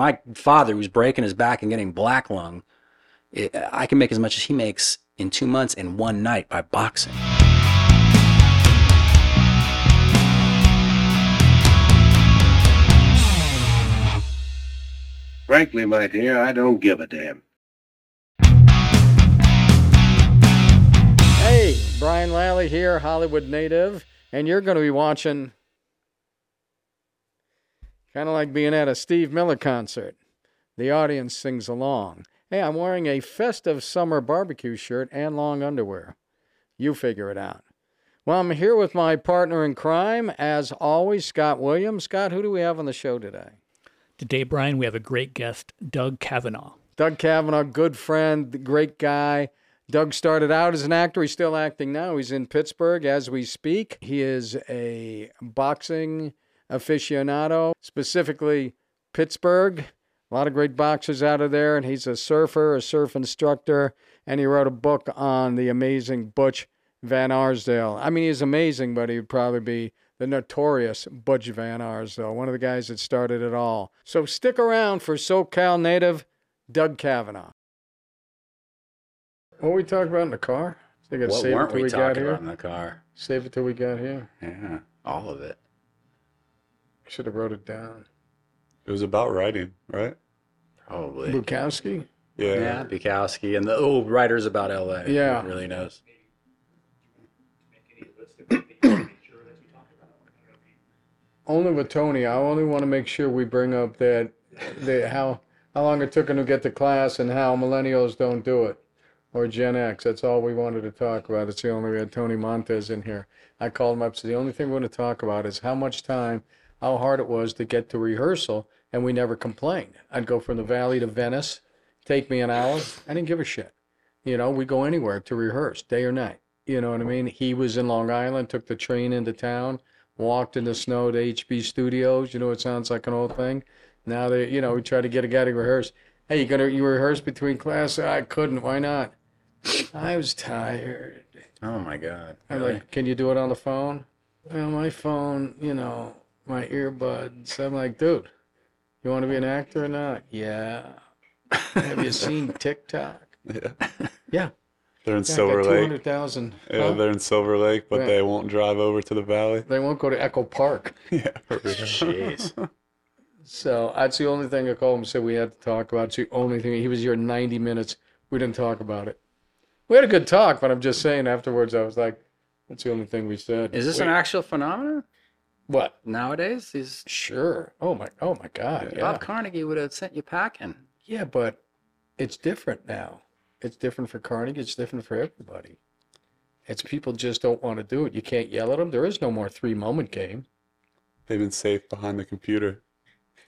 my father, who's breaking his back and getting black lung, it, I can make as much as he makes in two months in one night by boxing. Frankly, my dear, I don't give a damn. Hey, Brian Lally here, Hollywood native, and you're going to be watching kind of like being at a Steve Miller concert. The audience sings along. Hey, I'm wearing a festive summer barbecue shirt and long underwear. You figure it out. Well, I'm here with my partner in crime, as always, Scott Williams. Scott, who do we have on the show today? Today, Brian, we have a great guest, Doug Cavanaugh. Doug Cavanaugh, good friend, great guy. Doug started out as an actor. He's still acting now. He's in Pittsburgh as we speak. He is a boxing aficionado, specifically Pittsburgh. A lot of great boxers out of there. And he's a surfer, a surf instructor. And he wrote a book on the amazing Butch Van Artsdalen. I mean, he's amazing, but he'd probably be the notorious Butch Van Artsdalen, one of the guys that started it all. So stick around for SoCal native Doug Cavanaugh. What we talking about in the car? I think I'd What save it weren't till we we got talking here. about in the car? Save it till we got here. Yeah, all of it. Should have wrote it down. It was about writing, right? Probably. Bukowski? Yeah. Yeah, Bukowski and the oh writers about L.A. Yeah. Who really knows. Only with Tony. I only want to make sure we bring up that the how how long it took him to get to class and how millennials don't do it. Or Gen X. That's all we wanted to talk about. It's the only we had Tony Montez in here. I called him up. So the only thing we're going to talk about is how much time, how hard it was to get to rehearsal, and we never complained. I'd go from the Valley to Venice, take me an hour. I didn't give a shit. You know, we go anywhere to rehearse, day or night. You know what I mean? He was in Long Island, took the train into town, walked in the snow to HB Studios. You know, it sounds like an old thing. Now they, you know, we try to get a guy to rehearse. Hey, you gonna you rehearse between class? I couldn't. Why not? I was tired. Oh my God. I'm Really? like, can you do it on the phone? Well, my phone, you know, my earbuds. I'm like, dude, you want to be an actor or not? Yeah. Have you seen TikTok? Yeah. Yeah. They're in Yeah, Silver Lake. 200,000. Yeah, Huh? they're in Silver Lake, but Yeah. they won't drive over to the valley. They won't go to Echo Park. Yeah. Jeez. So that's the only thing I called him and said we had to talk about. It's the only thing. He was here 90 minutes. We didn't talk about it. We had a good talk, but I'm just saying afterwards, I was like, that's the only thing we said. Is this Wait, an actual phenomenon What? nowadays? is Sure. Oh my, oh my God. Yeah. Bob Carnegie would have sent you packing. Yeah, but it's different now. It's different for Carnegie. It's different for everybody. It's people just don't want to do it. You can't yell at them. There is no more three moment game. They've been safe behind the computer,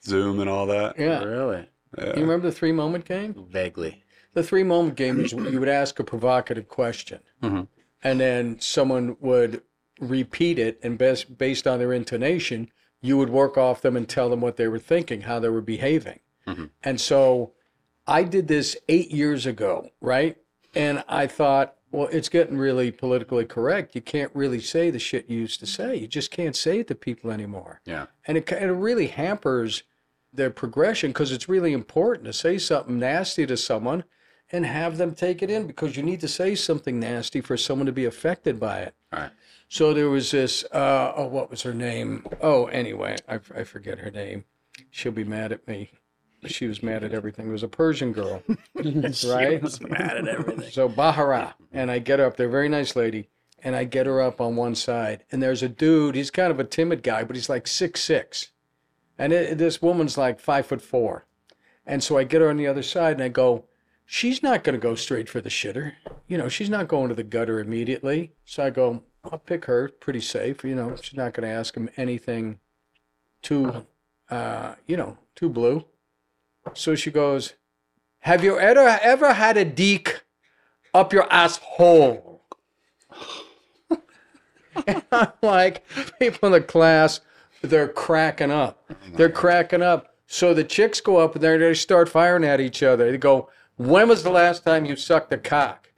Zoom and all that. Yeah. Really? Yeah. You remember the three moment game? Vaguely. The three moment game is you would ask a provocative question, Mhm. and then someone would repeat it, and best based on their intonation, you would work off them and tell them what they were thinking, how they were behaving. Mhm. And so, I did this eight years ago, right? And I thought, well, it's getting really politically correct. You can't really say the shit you used to say. You just can't say it to people anymore Yeah. and it, and it really hampers their progression because it's really important to say something nasty to someone and have them take it in because you need to say something nasty for someone to be affected by it. All right. So there was this, uh, oh, what was her name? Oh, anyway, I, I forget her name. She'll be mad at me. She was mad at everything. It was a Persian girl, right? was Mad at everything. So Bahara, and I get her up there, very nice lady, and I get her up on one side, and there's a dude. He's kind of a timid guy, but he's like six six, and it, this woman's like five foot four, and so I get her on the other side, and I go, she's not going to go straight for the shitter, you know, she's not going to the gutter immediately. So I go, I'll pick her, pretty safe, you know, she's not going to ask him anything too, uh, you know, too blue. So she goes, have you ever ever had a deek up your asshole? and I'm like, people in the class, they're cracking up. They're cracking up. So the chicks go up and they're- they start firing at each other. They go, When was the last time you sucked a cock?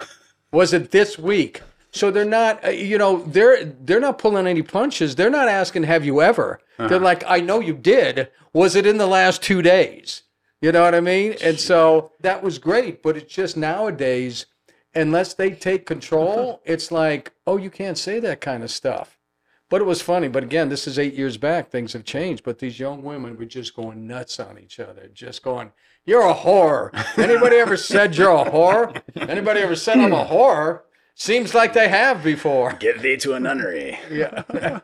Was it this week? So they're not, uh, you know, they're they're not pulling any punches. They're not asking, "Have you ever?" They're like, "I know you did. Was it in the last two days?" You know what I mean? And so that was great, but it's just nowadays, unless they take control, it's like, oh, you can't say that kind of stuff. But it was funny. But again, this is eight years back. Things have changed. But these young women were just going nuts on each other, just going, "You're a whore." Anybody ever said you're a whore? Anybody ever said I'm a whore? Seems like they have before. Get thee to a nunnery. Yeah.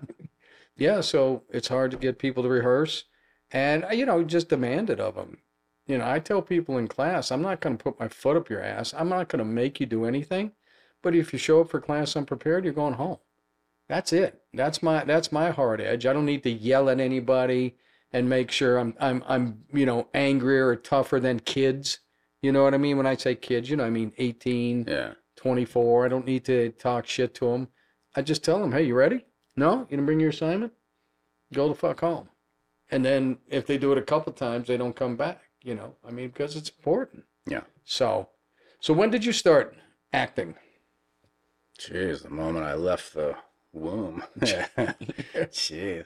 yeah. So it's hard to get people to rehearse, and you know, just demand it of them. You know, I tell people in class, I'm not going to put my foot up your ass. I'm not going to make you do anything. But if you show up for class unprepared, you're going home. That's it. That's my that's my hard edge. I don't need to yell at anybody and make sure I'm I'm I'm you know angrier or tougher than kids. You know what I mean when I say kids? You know I mean 18, Yeah. 24. I don't need to talk shit to them. I just tell them, "Hey, you ready? No, you didn't bring your assignment? Go the fuck home." And then if they do it a couple times, they don't come back. You know, I mean, because it's important. Yeah. So, so when did you start acting? Jeez, the moment I left the womb. Jeez.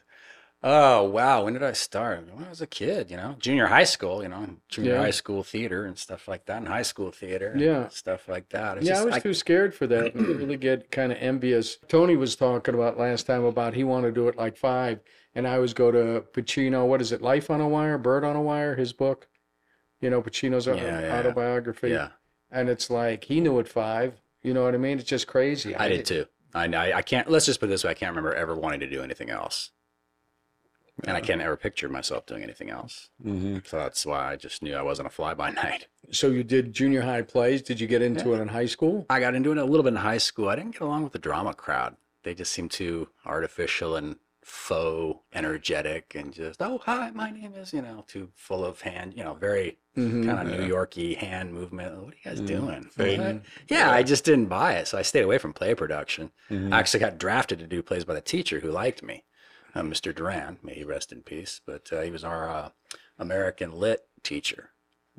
Oh, wow. When did I start? When I was a kid, you know, junior high school, you know, junior Yeah. high school theater and stuff like that, and high school theater, and Yeah. stuff like that. It's yeah, just- I was too scared for that. and I really get kind of envious. Tony was talking about last time about he wanted to do it like five, and I always go to Pacino. What is it? Life on a Wire, Bird on a Wire, his book. You know, Pacino's Yeah, autobiography. yeah, And it's like he knew at five. You know what I mean? It's just crazy. I did too. I, I, I can't, let's just put it this way I can't remember ever wanting to do anything else. And I can't ever picture myself doing anything else. hmm So that's why I just knew I wasn't a fly by night. So you did junior high plays. Did you get into it in high school? I got into it a little bit in high school. I didn't get along with the drama crowd. They just seemed too artificial and faux energetic and just, oh, hi, my name is, you know, too full of hand, you know, very Mhm. kind of New Yorky hand movement. What are you guys Mm, doing? What? Yeah, I just didn't buy it. So I stayed away from play production. Mhm. I actually got drafted to do plays by the teacher who liked me, uh, Mr. Duran. May he rest in peace. But uh, he was our uh, American lit teacher.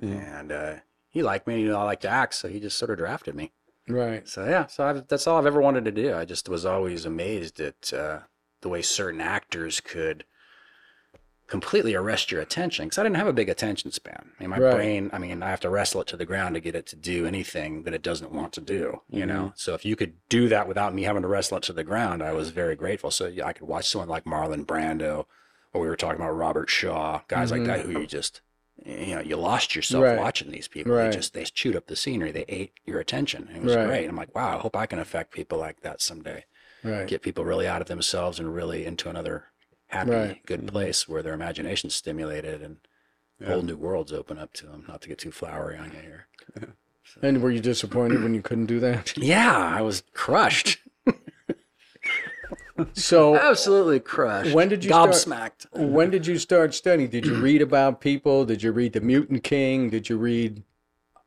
Mhm. And uh, he liked me. You know, I like to act. So he just sort of drafted me. Right. So yeah, so I've, that's all I've ever wanted to do. I just was always amazed at uh, the way certain actors could completely arrest your attention because I didn't have a big attention span. I mean, my Right. brain, I mean, I have to wrestle it to the ground to get it to do anything that it doesn't want to do, you know? Mm-hmm. So if you could do that without me having to wrestle it to the ground, I was very grateful. So yeah, I could watch someone like Marlon Brando or we were talking about Robert Shaw, guys like that mm-hmm. who you just, you know, you lost yourself Right. watching these people. Right. They just, they chewed up the scenery. They ate your attention. It was great. I'm like, wow, I hope I can affect people like that someday. Right. Get people really out of themselves and really into another happy, Right. good place where their imagination's stimulated and Yeah. whole new worlds open up to them. Not to get too flowery on you here. And were you disappointed when you couldn't do that? Yeah, I was crushed. So Absolutely crushed. When did you start- gobsmacked? when did you start studying? Did you read about people? Did you read The Mutant King? Did you read?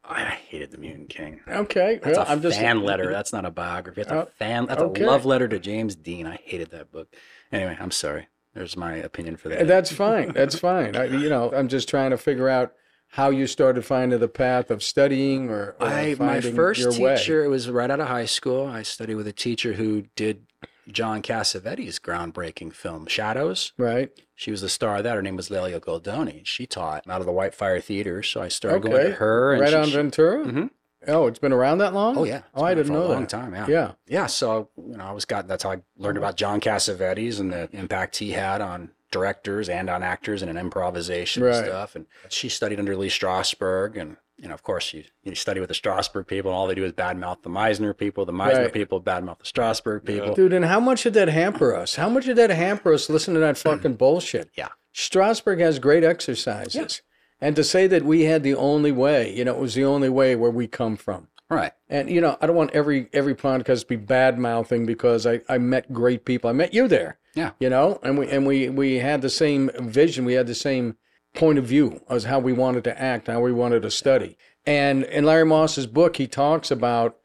I hated the Mutant King. Okay, That's well, a I'm just fan letter. That's not a biography. That's Oh, a fan. That's okay. a love letter to James Dean. I hated that book. Anyway, I'm sorry. There's my opinion for that. That's fine. That's fine. I, you know, I'm just trying to figure out how you started finding the path of studying or, or I my first your way. teacher it was right out of high school. I studied with a teacher who did John Cassavetes' groundbreaking film Shadows. Right. She was the star of that. Her name was Lelia Goldoni. She taught out of the White Fire Theater, so I started going to her. And right she- on she- Ventura. Mm-hmm. Oh, it's been around that long. Oh yeah. Oh, I didn't for know a long that. time. Yeah. Yeah. Yeah. So you know, I was got. That's how I learned about John Cassavetes and the impact he had on directors and on actors and in improvisation Right. and stuff. And she studied under Lee Strasberg, and you know, of course, you you study with the Strasberg people, and all they do is badmouth the Meisner people. The Meisner Right. people badmouth the Strasberg people. Dude, and how much did that hamper us? How much did that hamper us listening to that fucking bullshit? Yeah. Strasberg has great exercises. And to say that we had the only way, you know, it was the only way where we come from. Right. And you know, I don't want every every podcast to be bad mouthing because I, I met great people. I met you there. Yeah. You know, and we and we we had the same vision. We had the same point of view as how we wanted to act, how we wanted to study. And in Larry Moss's book, he talks about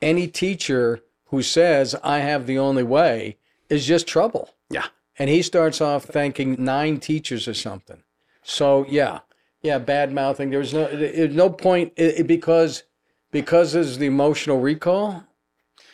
any teacher who says I have the only way is just trouble. Yeah. And he starts off thanking nine teachers or something. So yeah, yeah, bad mouthing. There's no there's no point it, it- because because there's the emotional recall.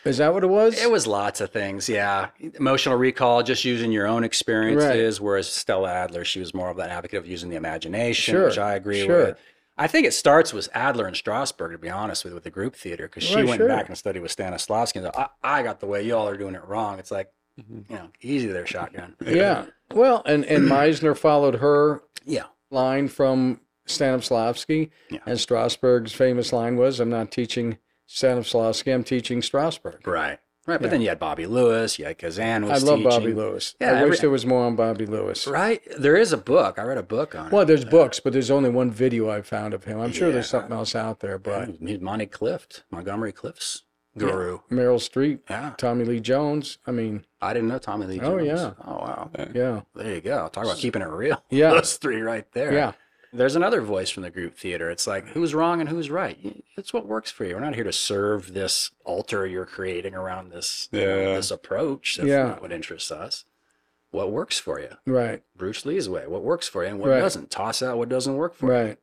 Is that what it was? It was lots of things, yeah. Emotional recall, just using your own experiences, whereas Stella Adler, she was more of that advocate of using the imagination, Sure, which I agree sure. with. I think it starts with Adler and Strasberg, to be honest with, with the group theater, because she Right, went sure. back and studied with Stanislavski. And said, I, I got the way y'all are doing it wrong. It's like, Mhm. you know, easy there, shotgun. Yeah. Well, and and Meisner followed her Yeah. Line from Stanislavski, Yeah. and Strasberg's famous line was, "I'm not teaching Stanislavski, I'm teaching Strasberg." Right. Right. But Yeah. then you had Bobby Lewis, you had Kazan I love teaching. Bobby Lewis. Yeah, I every- wish there was more on Bobby Lewis. Right. There is a book. I read a book on it. Well, there's books, but there's only one video I found of him. I'm sure there's something else out there, but He's Monty Clift, Montgomery Clift's guru. Meryl Streep, Yeah. Tommy Lee Jones. I mean, I didn't know Tommy Lee Oh, yeah. Oh, wow. yeah, There you go. Talk about keeping it real. Yeah. Those three right there. yeah, There's another voice from the group theater. It's like, who's wrong and who's right? It's what works for you. We're not here to serve this altar you're creating around this, you know, Yeah. this approach. That's Yeah. not what interests us. What works for you? right, Bruce Lee's way. What works for you and what Right. doesn't? Toss out what doesn't work for you. right.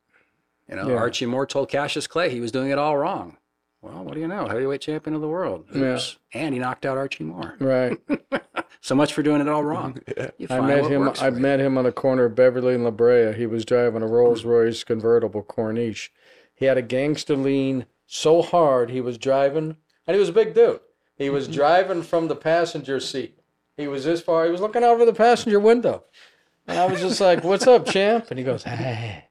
You know, Yeah. Archie Moore told Cassius Clay he was doing it all wrong. Well, what do you know? Heavyweight champion of the world. Yeah. And he knocked out Archie Moore. Right. So much for doing it all wrong. You I met him. I met him on the corner of Beverly and La Brea. He was driving a Rolls Royce convertible Corniche. He had a gangster lean so hard he was driving, and he was a big dude. He was mm-hmm. driving from the passenger seat. He was this far. He was looking out over the passenger window, and I was just like, "What's up, champ?" And he goes, "Hey."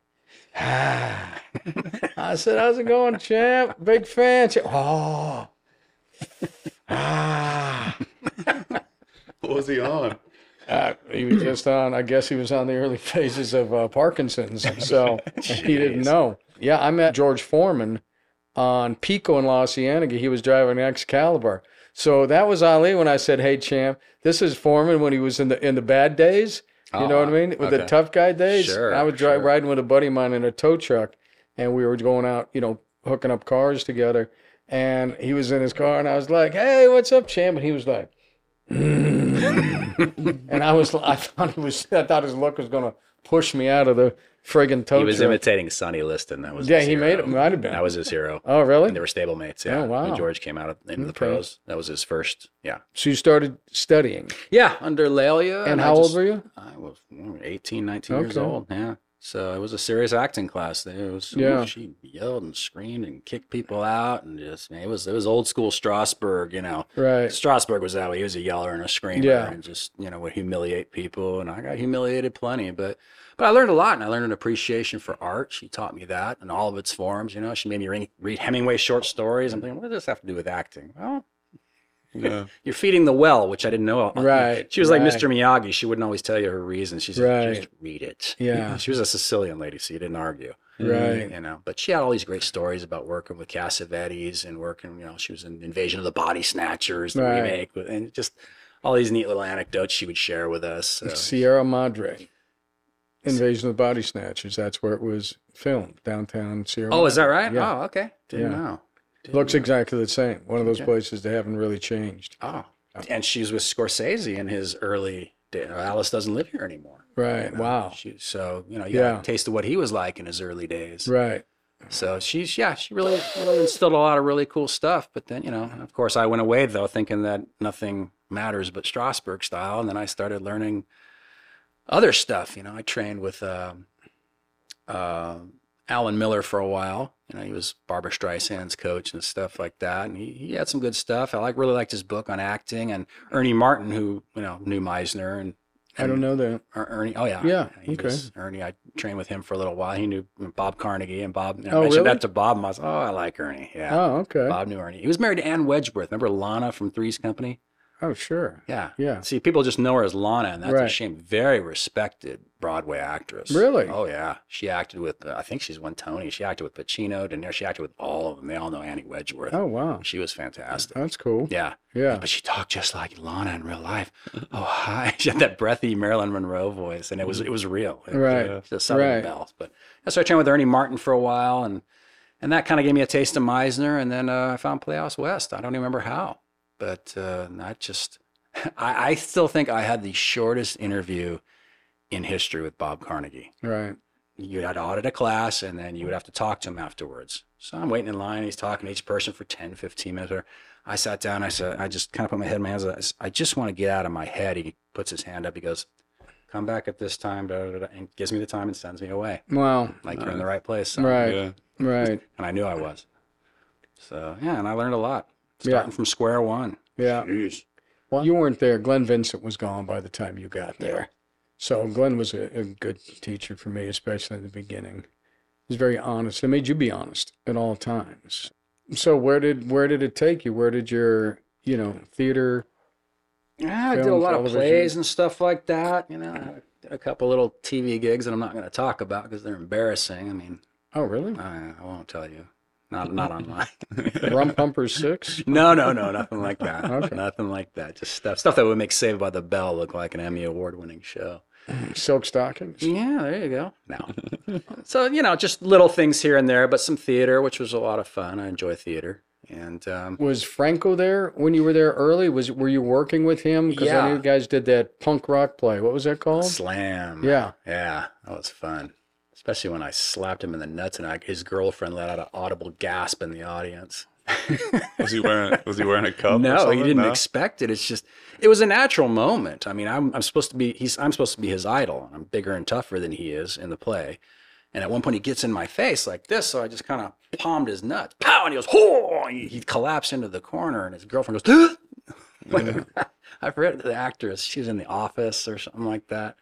I said, "How's it going, champ? Big fan." Champ. Oh, ah. What was he on? Uh, he was just on. I guess he was on the early phases of uh, Parkinson's, so he didn't know. Yeah, I met George Foreman on Pico in La Cienega. He was driving an Excalibur, so that was Ali when I said, "Hey, champ, this is Foreman when he was in the in the bad days." You know what I mean? With the uh-huh. tough guy days. Sure, I was sure. riding with a buddy of mine in a tow truck, and we were going out, you know, hooking up cars together. And he was in his car, and I was like, "Hey, what's up, champ?" And he was like. and I was, I thought he was, I thought his look was gonna push me out of the friggin' tow He was truck. imitating Sonny Liston. That was Yeah, he made hero. it. Might have been. That was his hero. oh, really? And they were stablemates. Yeah. Oh, wow. When George came out of, into the pros, that was his first. Yeah. So you started studying, Yeah. Under Lelia. and I how old just- were you? I was mm, 18, 19 years old. Yeah. So uh, it was a serious acting class. There It was, Yeah. she yelled and screamed and kicked people out, and just man, it was it was old school Strasberg. You know, Right. Strasberg was that way. He was a yeller and a screamer, Yeah. and just you know would humiliate people. And I got humiliated plenty, but but I learned a lot, and I learned an appreciation for art. She taught me that in all of its forms. You know, she made me read, read Hemingway short stories. I'm thinking, what does this have to do with acting? Well, Yeah. you're feeding the well, which I didn't know. Uh, right, She was like. Mr. Miyagi. She wouldn't always tell you her reasons. She said, Right. just read it. Yeah. She was a Sicilian lady, so you didn't argue. Right. You know, but she had all these great stories about working with Cassavetes and working, you know, she was in Invasion of the Body Snatchers, the Right. remake, and just all these neat little anecdotes she would share with us. So. Sierra Madre, Invasion of the Body Snatchers. That's where it was filmed, downtown Sierra. Oh, is that right? Yeah. Oh, okay. Didn't Yeah. know. Looks exactly the same. One of those Okay. places that haven't really changed. Oh, and she's with Scorsese in his early days. Alice doesn't live here anymore. Right. you know? Wow. She, so, you know, you Yeah. got a taste of what he was like in his early days. Right. So she's yeah, she really, really instilled a lot of really cool stuff. But then you know, of course, I went away though thinking that nothing matters but Strasberg style, and then I started learning other stuff. You know, I trained with um uh, Alan Miller for a while. You know, he was Barbara Streisand's coach and stuff like that, and he, he had some good stuff. I like really liked his book on acting, and Ernie Martin, who you know knew Meisner and. I don't know that. Er- Ernie, oh yeah, Yeah, He okay. was- Ernie, I trained with him for a little while. He knew Bob Carnegie, and Bob. You know, Oh, I mentioned really? that to Bob. And I was, oh, I like Ernie. Yeah, Oh, okay. Bob knew Ernie. He was married to Ann Wedgeworth. Remember Lana from Three's Company? Oh, sure. Yeah. Yeah. See, people just know her as Lana, and that's a shame. Very respected Broadway actress. Really? Oh yeah. She acted with. Uh, I think she's won Tony. She acted with Pacino. De Niro. She acted with all of them. They all know Annie Wedgeworth. Oh, wow. She was fantastic. That's cool. Yeah. Yeah. But she talked just like Lana in real life. Oh hi. She had that breathy Marilyn Monroe voice, and it was it was real. It was, Right. uh, the Southern Right. Belle. But I started training with Ernie Martin for a while, and and that kind of gave me a taste of Meisner. And then uh, I found Playhouse West. I don't even remember how, but uh, I just I, I still think I had the shortest interview in history with Bob Carnegie Right. you had to audit a class and then you would have to talk to him afterwards. So I'm waiting in line. He's talking to each person for 10, 15 minutes. Or I sat down. I said, I just kind of put my head in my hands. I just want to get out of my head. He puts his hand up. He goes, come back at this time, da, da, da, and gives me the time and sends me away. Wow. Like you're in the right place. son. Right. Yeah. Right. And I knew I was. So yeah, and I learned a lot. Yeah. Starting from square one. Yeah. Jeez. Well, you weren't there. Glenn Vincent was gone by the time you got there. So Glenn was a, a good teacher for me, especially in the beginning. He was very honest. It made you be honest at all times. So where did where did it take you? Where did your you know theater? Yeah, I did a lot of plays and stuff like that. You know, did a couple little TV gigs that I'm not going to talk about because they're embarrassing. I mean, Oh really? I, I won't tell you. Not not online. Rum Pumper Six. no, no, no, nothing like that. Okay. Nothing like that. Just stuff stuff that would make Saved by the Bell look like an Emmy award winning show. Silk stockings. Yeah, there you go. No. so, you know, just little things here and there, but some theater, which was a lot of fun. I enjoy theater. And um, Was Franco there when you were there early? Was were you working with him? Because I Yeah. know you guys did that punk rock play. What was that called? Slam. Yeah. Yeah, that was fun. Especially when I slapped him in the nuts and I, his girlfriend let out an audible gasp in the audience. Was he wearing Was he wearing a cup? no, he didn't No? expect it. It's just, it was a natural moment. I mean, I'm, I'm supposed to be, he's, I'm supposed to be his idol. I'm bigger and tougher than he is in the play. And at one point he gets in my face like this. So I just kind of palmed his nuts. Pow! And he goes! He, he collapsed into the corner and his girlfriend goes, I forget the actress. She was in the office or something like that.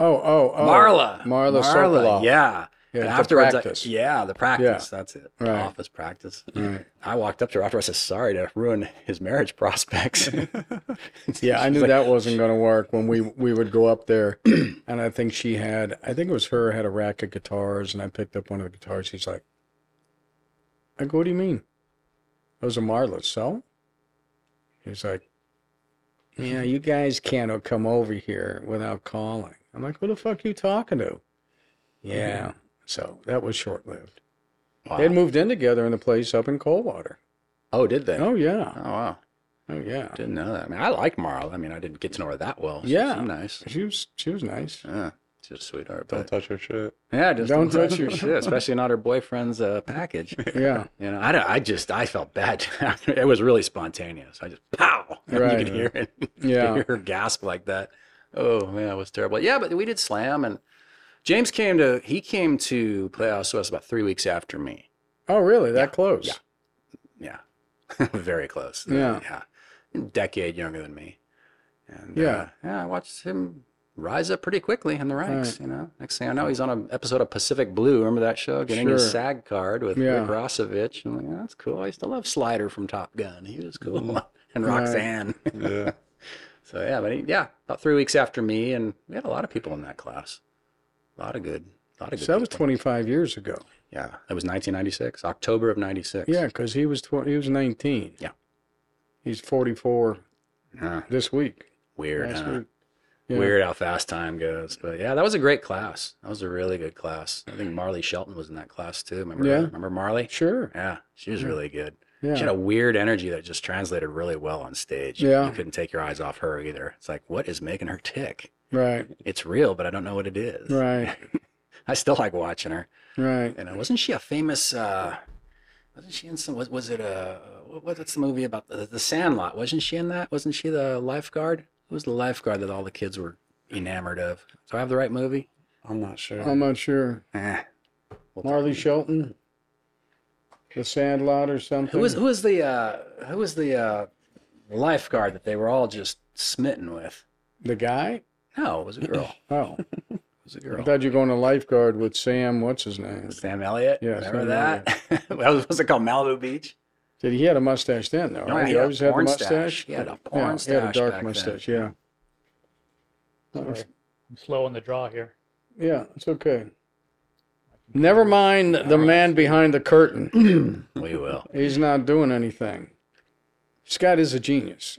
Oh, oh, oh. Marla. Marla Sokoloff. Yeah. Yeah, and the afterwards, I- practice. yeah, the practice. That's it. Right. office practice. Right. I walked up to her after I said sorry to ruin his marriage prospects. Yeah, I knew like, that wasn't going to work when we we would go up there, and I think she had, I think it was her had a rack of guitars, and I picked up one of the guitars. She's like, "I go, what do you mean? Those are Marla's, so?" He's like, "Yeah, you guys can't come over here without calling." I'm like, "Who the fuck you talking to?" Yeah, so that was short lived. Wow. They had moved in together in the place up in Coldwater. Oh, did they? Oh yeah, Oh, wow. oh yeah. Didn't know that. I mean, I like Marla. I mean, I didn't get to know her that well. She Yeah. nice. She was she was nice. Yeah, she's a sweetheart. Don't touch her shit. yeah, just Don't touch your shit, especially not her boyfriend's uh, package. Yeah. You know, I, don't- I just I felt bad. it was really spontaneous. I just pow. Right. You could hear it. Yeah. hear her gasp like that. Oh man, it was terrible. Yeah, but we did slam, and James came to he came to Playhouse West about three weeks after me. Oh, really? That close? Yeah. Yeah, very close. Yeah. yeah, a decade younger than me. And Yeah. uh, yeah, I watched him rise up pretty quickly in the ranks. Right. You know, next thing I know, he's on an episode of Pacific Blue. Remember that show? Getting his SAG card with Yeah. Rick Rossovich. I'm like, oh, that's cool. I used to love Slider from Top Gun. He was cool. and Mm-hmm. Roxanne. Yeah. So yeah, but he, yeah, about three weeks after me, and we had a lot of people in that class. A lot of good. A lot of good. So that was 25 years ago. Yeah, that was 1996, October of '96. Yeah, because he was tw- he was 19. Yeah. He's 44 Yeah, this week. weird. Huh? week. Yeah. Weird how fast time goes. But yeah, that was a great class. That was a really good class. I think Marley Shelton was in that class too. Remember? Yeah. Remember Marley? Sure. Yeah, she was really good. Yeah. She had a weird energy that just translated really well on stage. Yeah. You couldn't take your eyes off her either. It's like, what is making her tick? Right. It's real, but I don't know what it is. Right. I still like watching her. Right. And wasn't she a famous? uh Wasn't she in some? Was, was it a? What, what's the movie about the, the Sandlot? Wasn't she in that? Wasn't she the lifeguard? Who was the lifeguard that all the kids were enamored of? Do I have the right movie? I'm not sure. I'm not sure. Eh. We'll Marley Shelton, The Sandlot or something. Who was who was the uh, who was the uh, lifeguard that they were all just smitten with? the guy? No, it was a girl. Oh, It was a I girl. I thought you were going to lifeguard with Sam. What's his name? Sam Elliott. Yeah, remember Sam that? what was, was it called Malibu Beach? Did he had a mustache then though? Oh, Right? he he had a always had the porn mustache. stash. He had a porn yeah, He had a dark back then. mustache. Yeah. Sorry. I'm slow on the draw here. Yeah, it's okay. Never mind the man behind the curtain. We will. He's not doing anything. Scott is a genius.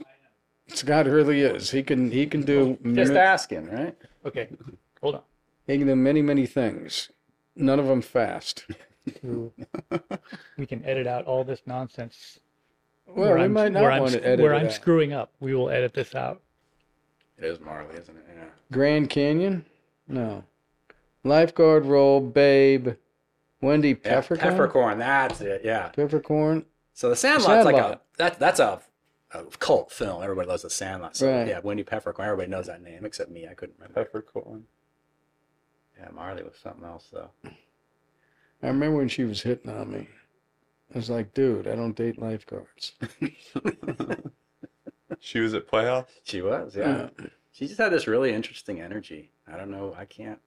Scott really is. He can he can do Just mi- asking, right? Okay, hold on. he can do many many things. None of them fast. We can edit out all this nonsense. Well, where we I'm, might where not I'm, want to edit where I'm out. screwing up. We will edit this out. It is Marley, isn't it? Yeah. Grand Canyon? No. Lifeguard role, Babe, Wendy Yeah, Peppercorn. Peppercorn. That's it. Yeah. Peppercorn. So the Sandlot's like a Sandlot. that that's a a cult film. Everybody loves The Sandlot. So Right. yeah, Wendy Peppercorn. Everybody knows that name except me. I couldn't remember. Peppercorn. Yeah, Marley was something else though. I remember when she was hitting on me. I was like, dude, I don't date lifeguards. She was at playoffs. She was, yeah. She just had this really interesting energy. I don't know. I can't.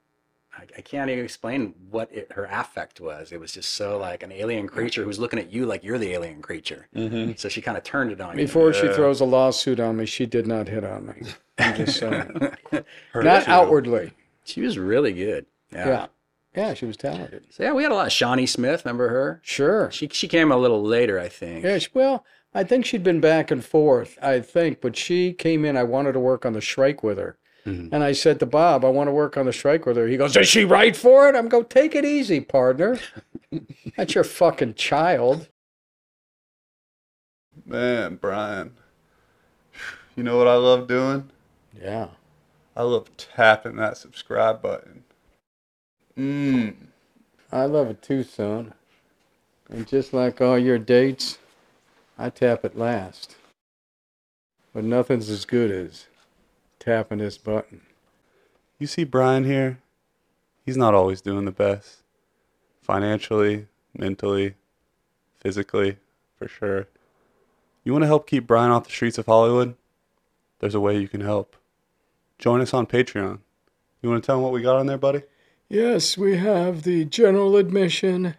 I, I can't even explain what it, her affect was. It was just so like an alien creature who's looking at you like you're the alien creature. Mm-hmm. So she kind of turned it on you. Before she Yeah. throws a lawsuit on me, she did not hit on me. I'm just saying. Not too. outwardly. she was really good. Yeah. Yeah. Yeah, she was talented. So yeah, we had a lot of Shawnee Smith. Remember her? Sure. She she came a little later, I think. Yeah, she, well, I think she'd been back and forth, I think, but she came in. I wanted to work on the Shrike with her. Mhm. And I said to Bob, I want to work on the Shrike with her. He goes, Is she right for it? I'm go, take it easy, partner. That's your fucking child. Man, Brian. You know what I love doing? Yeah. I love tapping that subscribe button. Mmm. I love it too, son. And just like all your dates, I tap it last. But nothing's as good as tapping this button. You see Brian here? He's not always doing the best. Financially, mentally, physically, for sure. You want to help keep Brian off the streets of Hollywood? There's a way you can help. Join us on Patreon. You want to tell him what we got on there, buddy? Yes, we have the general admission,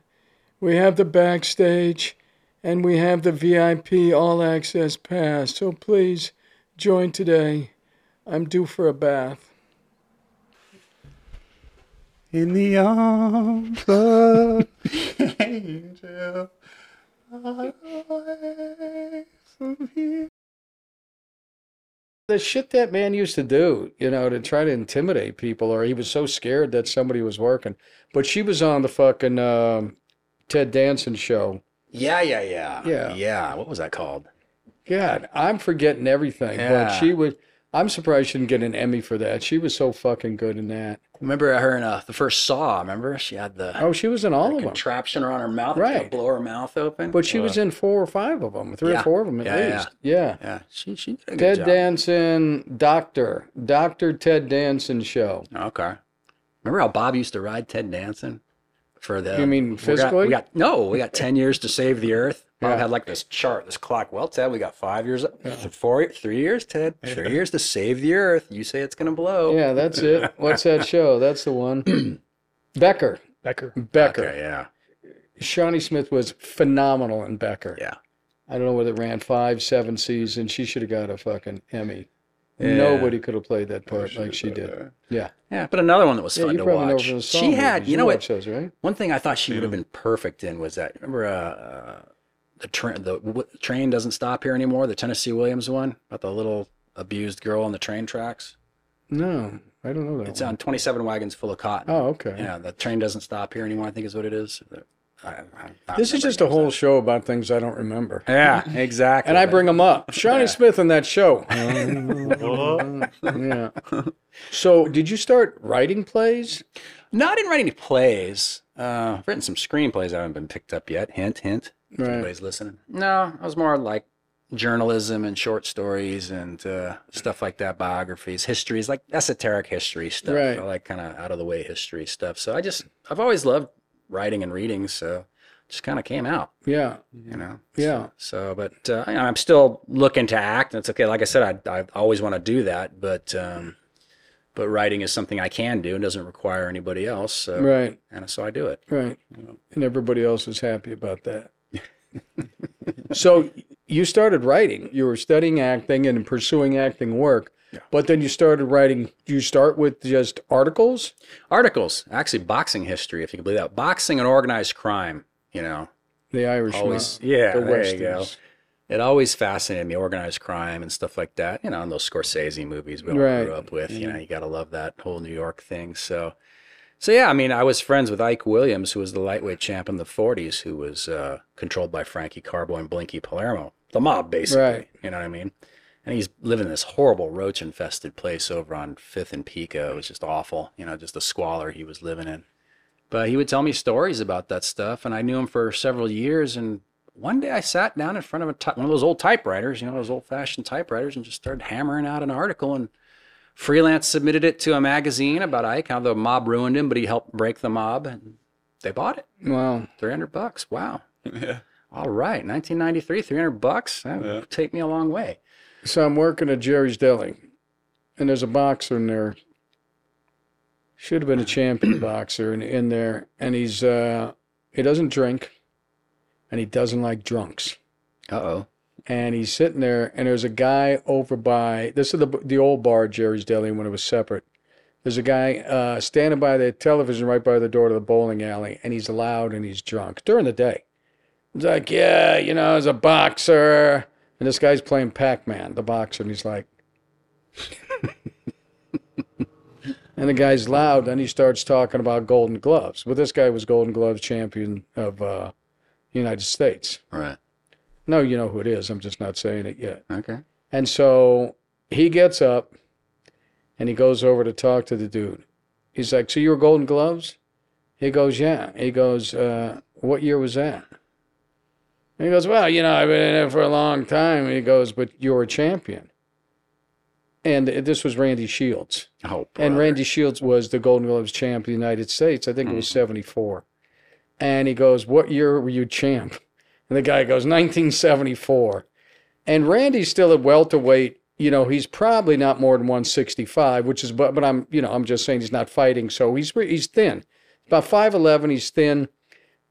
we have the backstage, and we have the VIP all access pass. So please join today. I'm due for a bath. In the arms of the angel, I from here. The shit that man used to do, you know, to try to intimidate people, or he was so scared that somebody was working. But she was on the fucking um, Ted Danson show. Yeah, yeah, yeah. Yeah. Yeah. What was that called? God, I'm forgetting everything. But Yeah. she was. I'm surprised she didn't get an Emmy for that. She was so fucking good in that. Remember her in uh, the first Saw? Remember she had the Oh, she was in all of them. contraption around her mouth. Right. blow her mouth open. But she was Uh, in four or five of them, three Yeah. or four of them at Yeah, yeah. least. Yeah. Yeah, she she did a good Ted job. Danson, Doctor, Doctor Ted Danson show. Okay. Remember how Bob used to ride Ted Danson for the? You mean we got- physically? We got, no. We got ten years to save the Earth. Bob Yeah. had like this chart, this clock. Well, Ted, we got five years, four, three years, Ted, three years to save the Earth. You say it's gonna blow. Yeah, that's it. What's that show? That's the one. Becker. Becker. Becker. Okay, yeah, Shawnee Smith was phenomenal in Becker. yeah. I don't know whether it ran five, seven seasons. She should have got a fucking Emmy. Yeah. Nobody could have played that part like she did. Yeah. Yeah, but another one that was Yeah, fun you to probably watch. from the song She had, you know what? those, right? One thing I thought she would have been perfect in was that. Remember, uh, uh, the train, the w- train doesn't stop here anymore. The Tennessee Williams one about the little abused girl on the train tracks. No, I don't know that. It's one. on 27 wagons full of cotton. Oh, okay. Yeah, the train doesn't stop here anymore. I think is what it is. I, I, I This is just a whole show about things I don't remember. Yeah, exactly. And I bring them up. Shawnee Yeah. Smith in that show. yeah. So, did you start writing plays? No, I didn't write any plays. Uh, I've written some screenplays that haven't been picked up yet. Hint, hint. Right. Anybody's listening? No, I was more like journalism and short stories and uh, stuff like that, biographies, histories, like esoteric history stuff. Right. I like kind of out of the way history stuff. So I just, I've always loved writing and reading. So it just kind of came out, Yeah. you know? Yeah. So, but uh, you I'm still looking to act. and It's okay. Like I said, I, I always want to do that, but um, but writing is something I can do and doesn't require anybody else. So, Right. and so I do it. Right. And everybody else is happy about that. So, you started writing. You were studying acting and pursuing acting work. But then you started writing. You start with just articles? Articles, actually, boxing history, if you can believe that. Boxing and organized crime. You know, The Irish. always. Yeah, the there you go. It always fascinated me, organized crime and stuff like that. You know, and those Scorsese movies we all Right. grew up with. You mm-hmm. know, you got to love that whole New York thing. So, so yeah, I mean, I was friends with Ike Williams, who was the lightweight champ in the '40s, who was uh, controlled by Frankie Carbo and Blinky Palermo, the mob, basically. Right. You know what I mean? And he's living in this horrible roach-infested place over on Fifth and Pico. It was just awful. You know, just the squalor he was living in. But he would tell me stories about that stuff, and I knew him for several years. And one day I sat down in front of a one of those old typewriters, you know, those old fashioned typewriters, and just started hammering out an article and freelance submitted it to a magazine about Ike, how the mob ruined him, but he helped break the mob, and they bought it. Well, 300 bucks. Wow. Yeah. All right. 1993, 300 bucks. That would take me a long way. so I'm working at Jerry's Deli, and there's a boxer in there. Should have been a champion boxer in, in there, and he's uh, he doesn't drink, and he doesn't like drunks. Uh oh. And he's sitting there, and there's a guy over by this is the the old bar Jerry's Deli when it was separate. There's a guy uh, standing by the television right by the door to the bowling alley, and he's loud and he's drunk during the day. He's like, "Yeah, you know, as a boxer," and this guy's playing Pac-Man, the boxer, and he's like, and the guy's loud, and he starts talking about Golden Gloves. But this guy was Golden Gloves champion of uh, United States. Right. No, you know who it is. I'm just not saying it yet. Okay. And so he gets up and he goes over to talk to the dude. He's like, So you were Golden Gloves? He goes, Yeah. He goes, uh, What year was that? And he goes, Well, you know, I've been in it for a long time. And He goes, But you're a champion. And this was Randy Shields. Oh, And. Randy Shields was the Golden Gloves champ of the United States. I think it was 74. And he goes, What year were you champ? And the guy goes, 1974. And Randy's still at welterweight. You know, he's probably not more than 165, which is, but, but I'm, you know, I'm just saying he's not fighting. So he's, he's thin. About 5'11, he's thin.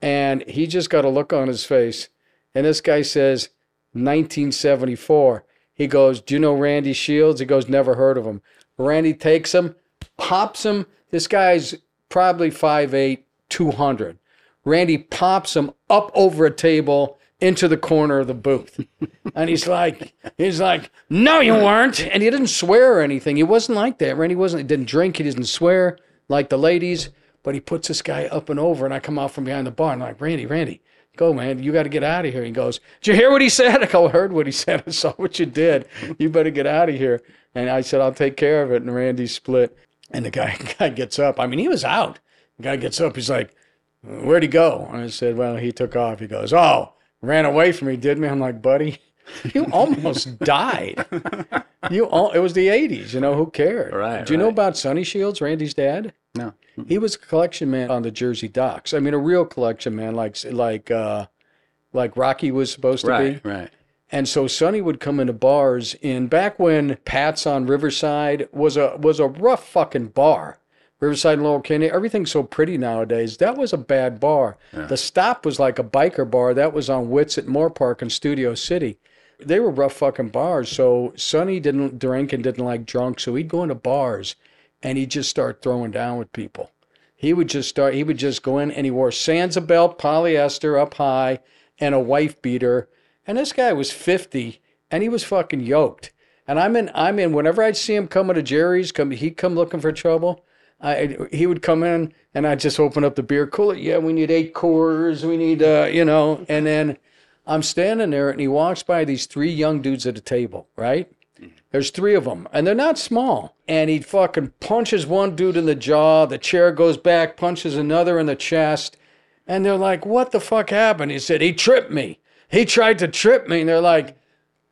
And he just got a look on his face. And this guy says, 1974. He goes, Do you know Randy Shields? He goes, Never heard of him. Randy takes him, pops him. This guy's probably 5'8, 200. Randy pops him up over a table into the corner of the booth. and he's like, he's like, no, you weren't. And he didn't swear or anything. He wasn't like that. Randy wasn't, he didn't drink. He didn't swear like the ladies, but he puts this guy up and over. And I come out from behind the bar and I'm like, Randy, Randy, go, man. You got to get out of here. He goes, did you hear what he said? I go, I heard what he said. I saw what you did. You better get out of here. And I said, I'll take care of it. And Randy split. And the guy, guy gets up. I mean, he was out. The guy gets up. He's like, Where'd he go? And I said, Well, he took off. He goes, Oh, ran away from me, did me? I'm like, Buddy, you almost died. You all, it was the 80s, you know, who cared? Right, Do you know about Sonny Shields, Randy's dad? No. He was a collection man on the Jersey docks. I mean, a real collection man, like like uh, like Rocky was supposed to Right. be. Right. And so Sonny would come into bars in back when Pat's on Riverside was a was a rough fucking bar. Riverside and Laurel Canyon, everything's so pretty nowadays. That was a bad bar. The stop was like a biker bar. That was on Wits at Moore Park in Studio City. They were rough fucking bars. So Sonny didn't drink and didn't like drunk. So he'd go into bars and he'd just start throwing down with people. He would just start, he would just go in and he wore Sansa belt, polyester up high, and a wife beater. And this guy was 50 and he was fucking yoked. And I'm in, I'm in, whenever I'd see him coming to Jerry's, come, he'd come looking for trouble. I, he would come in and I'd just open up the beer cooler. Yeah, we need eight Coors. We need, uh, you know, and then I'm standing there and he walks by these three young dudes at a table, right? There's three of them, and they're not small. And he fucking punches one dude in the jaw. The chair goes back, punches another in the chest. And they're like, what the fuck happened? He said, he tripped me. He tried to trip me. And they're like,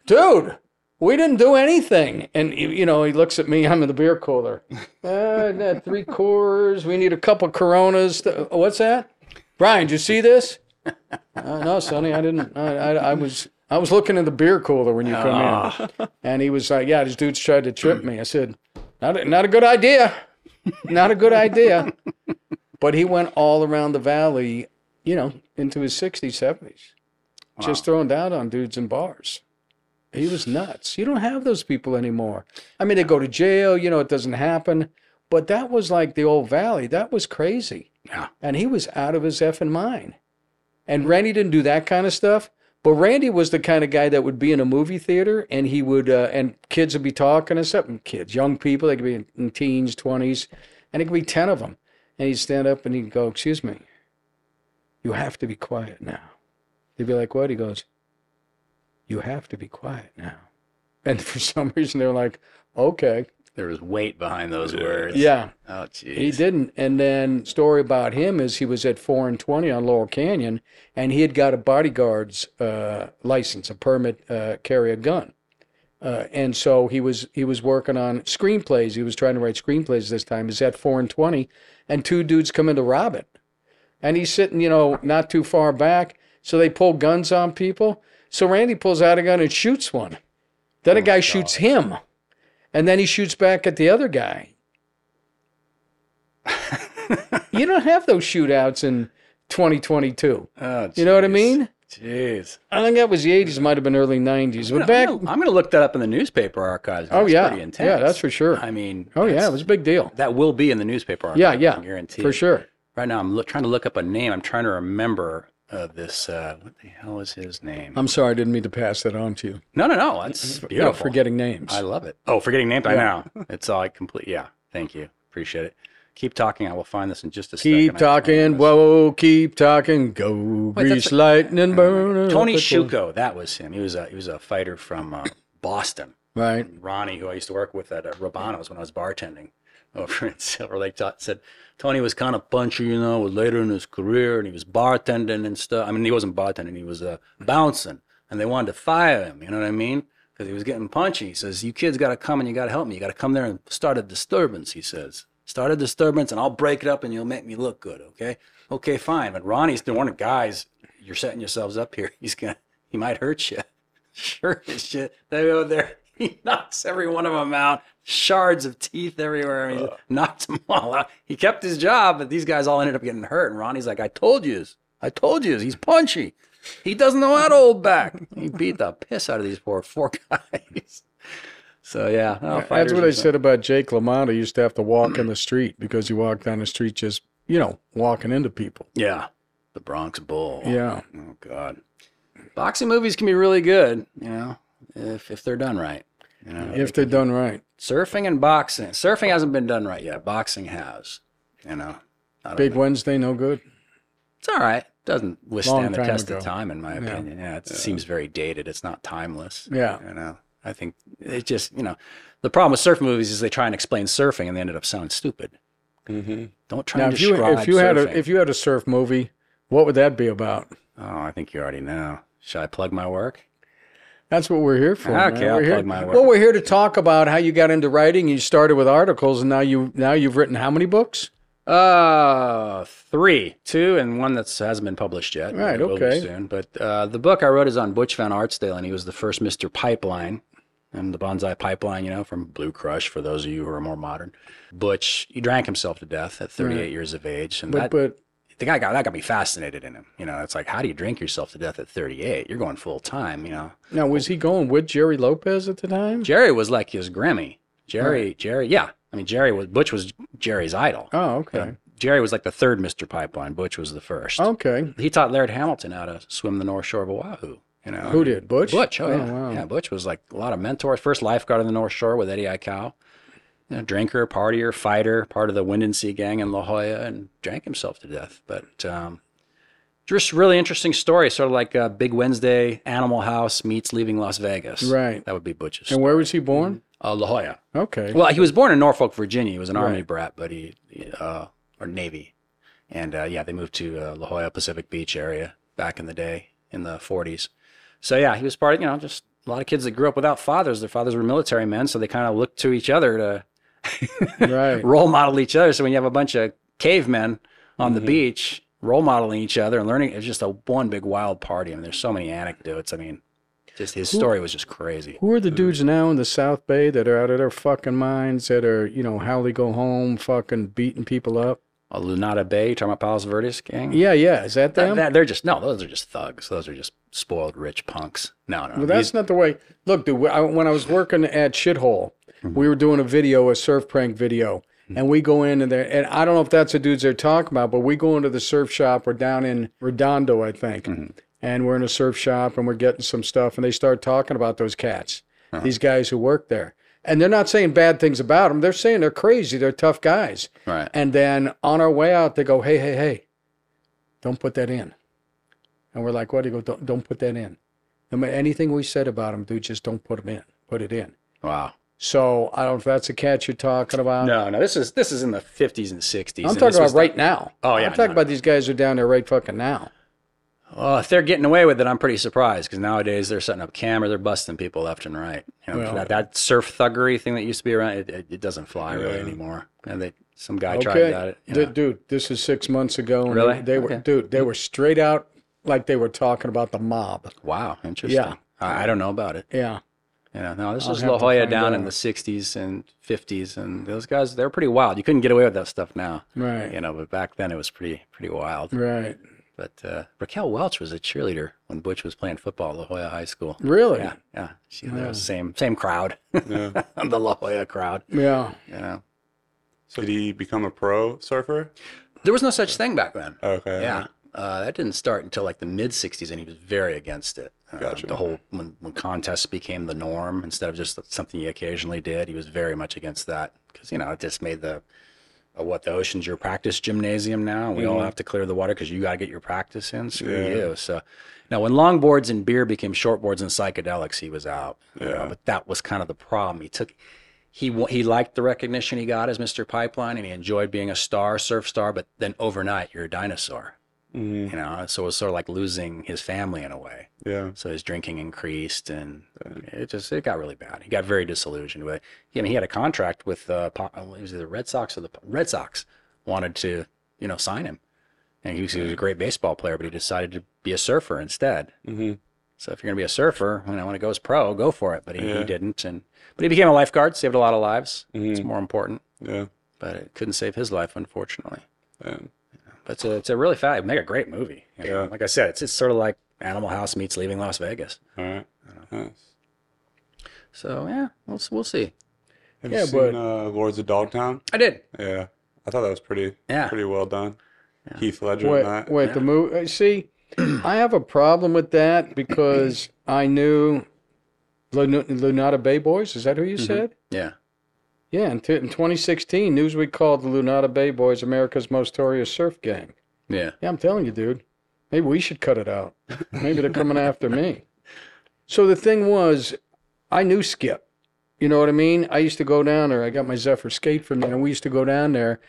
dude, we didn't do anything. And, you know, he looks at me. I'm in the beer cooler. Uh, three Coors. We need a couple Coronas. Uh, What's that? Brian, did you see this? Uh, no, Sonny, I didn't. I, I, I was I was looking in the beer cooler when you come in, and he was like, "Yeah, this dude's tried to trip me." I said, "Not a, not a good idea. Not a good idea." But he went all around the valley, you know, into his 60s, 70s, just throwing down on dudes in bars. He was nuts. You don't have those people anymore. I mean, they go to jail, you know, it doesn't happen. But that was like the old valley. That was crazy. Yeah. And he was out of his effing mind. And Randy didn't do that kind of stuff. But Randy was the kind of guy that would be in a movie theater and he would, uh, and kids would be talking and stuff. And kids, young people, they could be in, in teens, 20s, and it could be 10 of them. And he'd stand up and he'd go, Excuse me, you have to be quiet now. They'd be like, What? He goes, You have to be quiet now. And for some reason, they're like, Okay. There was weight behind those words. Yeah, Oh, jeez. he didn't. And then story about him is he was at four and twenty on Laurel Canyon, and he had got a bodyguard's uh, license, a permit uh, carry a gun. Uh, and so he was he was working on screenplays. He was trying to write screenplays this time. He's at four and twenty, and two dudes come in to rob it, and he's sitting, you know, not too far back. So they pull guns on people. So Randy pulls out a gun and shoots one. Then a oh, guy shoots him, and then he shoots back at the other guy. you don't have those shootouts in 2022. Oh, You know what I mean? Jeez. I think that was the 80s, might have been early 90s. But I'm back, gonna, I'm gonna look that up in the newspaper archives. oh yeah, pretty intense. yeah, that's for sure. I mean, oh yeah, it was a big deal. that will be in the newspaper archives. Yeah, I yeah, can guarantee. for sure. Right now, I'm look, trying to look up a name. I'm trying to remember uh, this. Uh, what the hell is his name? I'm sorry, I didn't mean to pass that on to you. no, no, no. That's beautiful. forgetting names. I love it. Oh, forgetting names. I know. It's all I complete. Yeah. Thank you. Appreciate it. Keep talking. I will find this in just a second. keep talking, whoa, keep talking, go, Wait, grease a- lightning, burn. Tony Shuko. That was him. He was a he was a fighter from uh, Boston. Right. Ronnie, who I used to work with at uh, Robano's when I was bartending over in Silver Lake, ta- said Tony was kind of punchy, you know, was later in his career, and he was bartending and stuff. I mean, he wasn't bartending; he was uh, bouncing, and they wanted to fire him. You know what I mean? Because he was getting punchy. He says, "You kids got to come and you got to help me. You got to come there and start a disturbance." He says, "Start a disturbance, and I'll break it up, and you'll make me look good." Okay? Okay, fine. But Ronnie's the one of guys. You're setting yourselves up here. He's gonna. He might hurt you. Sure as shit. They go there. He knocks every one of them out. Shards of teeth everywhere. and He knocked them all out. He kept his job, but these guys all ended up getting hurt. And Ronnie's like, I told you. I told you. He's punchy. He doesn't know how to hold back. He beat the piss out of these poor four guys. So yeah, oh, no, That's what I said about Jake LaMotta. He used to have to walk in the street because he walked down the street just, you know, walking into people. Yeah, the Bronx Bull. Yeah. Oh God, boxing movies can be really good. You know, if if they're done right. You know, If they're done right. surfing and boxing. Surfing hasn't been done right yet. Boxing has. You know, Big think- Wednesday, no good. It's all right. Doesn't withstand the test ago. of time, in my opinion. Yeah, it seems very dated. It's not timeless. Yeah. You know, I think it just you know, the problem with surf movies is they try and explain surfing and they ended up sounding stupid. Mm-hmm. Don't try Now, and if you if you had a if you had a surf movie, what would that be about? oh, I think you already know. Should I plug my work? That's what we're here for. man. Okay, I'll we're here, plug my work. Well, we're here to talk about how you got into writing. You started with articles, and now you now you've written how many books? Uh, three, two, and one that hasn't been published yet. Right, It will be okay. Soon. But uh, the book I wrote is on Butch Van Artsdalen, and he was the first Mr. Pipeline, and the Banzai Pipeline, you know, from Blue Crush. For those of you who are more modern, Butch he drank himself to death at 38 Right. years of age, and But that but the guy got that got me fascinated in him. You know, it's like how do you drink yourself to death at 38? You're going full time. You know, now was he going with Jerry Lopez at the time? Jerry was like his Grammy. Jerry, Jerry, yeah. I mean, Jerry was Butch was Jerry's idol. Oh, okay, Jerry was like the third Mr. Pipeline. Butch was the first. okay. He taught Laird Hamilton how to swim the North Shore of Oahu. You know Who did Butch? Butch? Oh, oh yeah, wow. yeah. Butch was like a lot of mentors. First lifeguard on the North Shore with Eddie Aikau. You know, drinker, partier, fighter, part of the Windansea gang in La Jolla, and drank himself to death. But um, just really interesting story, sort of like uh, Big Wednesday, Animal House meets Leaving Las Vegas. Right. That would be Butch's. And where was he born? uh, La Jolla. Okay. Well, he was born in Norfolk, Virginia. He was an Army brat, but he, he, uh, or Navy. And uh, yeah, they moved to uh, La Jolla, Pacific Beach area back in the day in the 40s. So yeah, he was part of, you know, just a lot of kids that grew up without fathers. Their fathers were military men, so they kind of looked to each other to right. role model each other. So when you have a bunch of cavemen on the beach role modeling each other and learning, it's just a one big wild party. I mean, there's so many anecdotes. I mean, just his story was just crazy. Who are the dudes now in the South Bay that are out of their fucking minds that are, you know, how they go home, fucking beating people up? Uh, Lunada Bay, you talking about Palos Verdes gang? Yeah, yeah. Is that That- them? that- they're just no, those are just thugs. Those are just spoiled rich punks. No, no. Well, that's these- not the way. Look, dude, I, when I was working at Shithole, Mm-hmm. we were doing a video, a surf prank video, and we go in and there, and I don't know if that's the dudes they're talking about, but we go into the surf shop. We're down in Redondo, I think, Mm-hmm. and we're in a surf shop and we're getting some stuff, and they start talking about those cats, Uh-huh. these guys who work there, and they're not saying bad things about them. They're saying they're crazy. They're tough guys. right. And then on our way out, they go, "Hey, hey, hey, don't put that in." And we're like, "What?" They go, "Don't, don't put that in." No matter anything we said about them, dude, just don't put them in. Put it in. Wow. So I don't know if that's the cat you're talking about. No, no, this is this is in the 50s and 60s. I'm and talking this about was right now. Oh, yeah, I'm talking no. about these guys who are down there right fucking now. Well, if they're getting away with it, I'm pretty surprised because nowadays they're setting up cameras, they're busting people left and right. You know, Well- that, that surf thuggery thing that used to be around, it, it, it doesn't fly really Yeah. anymore. And they, some guy tried that. you D- know. dude, this is six months ago. and Really? They, they were, Okay. dude, they were straight out like they were talking about the mob. Wow, interesting. Yeah. I, I don't know about it. Yeah. You know, no, this I'll was La Jolla find down in the 60s and 50s, and those guys, they were pretty wild. You couldn't get away with that stuff now. Right. You know, but back then it was pretty pretty wild. Right. But uh, Raquel Welch was a cheerleader when Butch was playing football at La Jolla High School. Really? Yeah, yeah. She was same same crowd, Yeah. the La Jolla crowd. Yeah. You know, So did he become a pro surfer? there was no such thing back then. Okay. Yeah, uh, that didn't start until like the mid '60s, and he was very against it. Uh, Gotcha. The whole when when contests became the norm instead of just something he occasionally did, he was very much against that because you know it just made the uh, what the ocean's your practice gymnasium now. We all have to clear the water because you got to get your practice in. Screw Yeah. you. So now when longboards and beer became shortboards and psychedelics, he was out. you know, Yeah. but that was kind of the problem. He took he he liked the recognition he got as Mr. Pipeline, and he enjoyed being a star, surf star. But then overnight, you're a dinosaur. Hmm You know, so it was sort of like losing his family in a way. Yeah. So his drinking increased, and it just it got really bad. He got very disillusioned with it. I mean, he had a contract with uh, Po- it was the Red Sox or the Red Sox wanted to you know sign him, and he was, he was a great baseball player, but he decided to be a surfer instead. hmm So if you're gonna be a surfer, you know, when it goes pro, go for it. But he, Yeah. he didn't, and but he became a lifeguard, saved a lot of lives. It's Mhm. more important, Yeah. but it couldn't save his life, unfortunately. And But it's a, it's a really fat, make a great movie. you know. Yeah. Like I said, it's, it's sort of like Animal House meets Leaving Las Vegas. all right. Nice. So yeah, we'll we'll see. Have Yeah, you seen but- uh, Lords of Dogtown? I did. Yeah. I thought that was pretty Yeah. pretty well done. Heath Ledger Wait, in that. wait, the movie. See, I have a problem with that because I knew Lunada Bay Boys. Is that who you said? Yeah. Yeah, in, t- in 2016, Newsweek called the Lunada Bay Boys America's most notorious surf gang. Yeah. Yeah, I'm telling you, dude. Maybe we should cut it out. Maybe they're coming after me. So the thing was, I knew Skip. You know what I mean? I used to go down there. I got my Zephyr skate from there, and we used to go down there.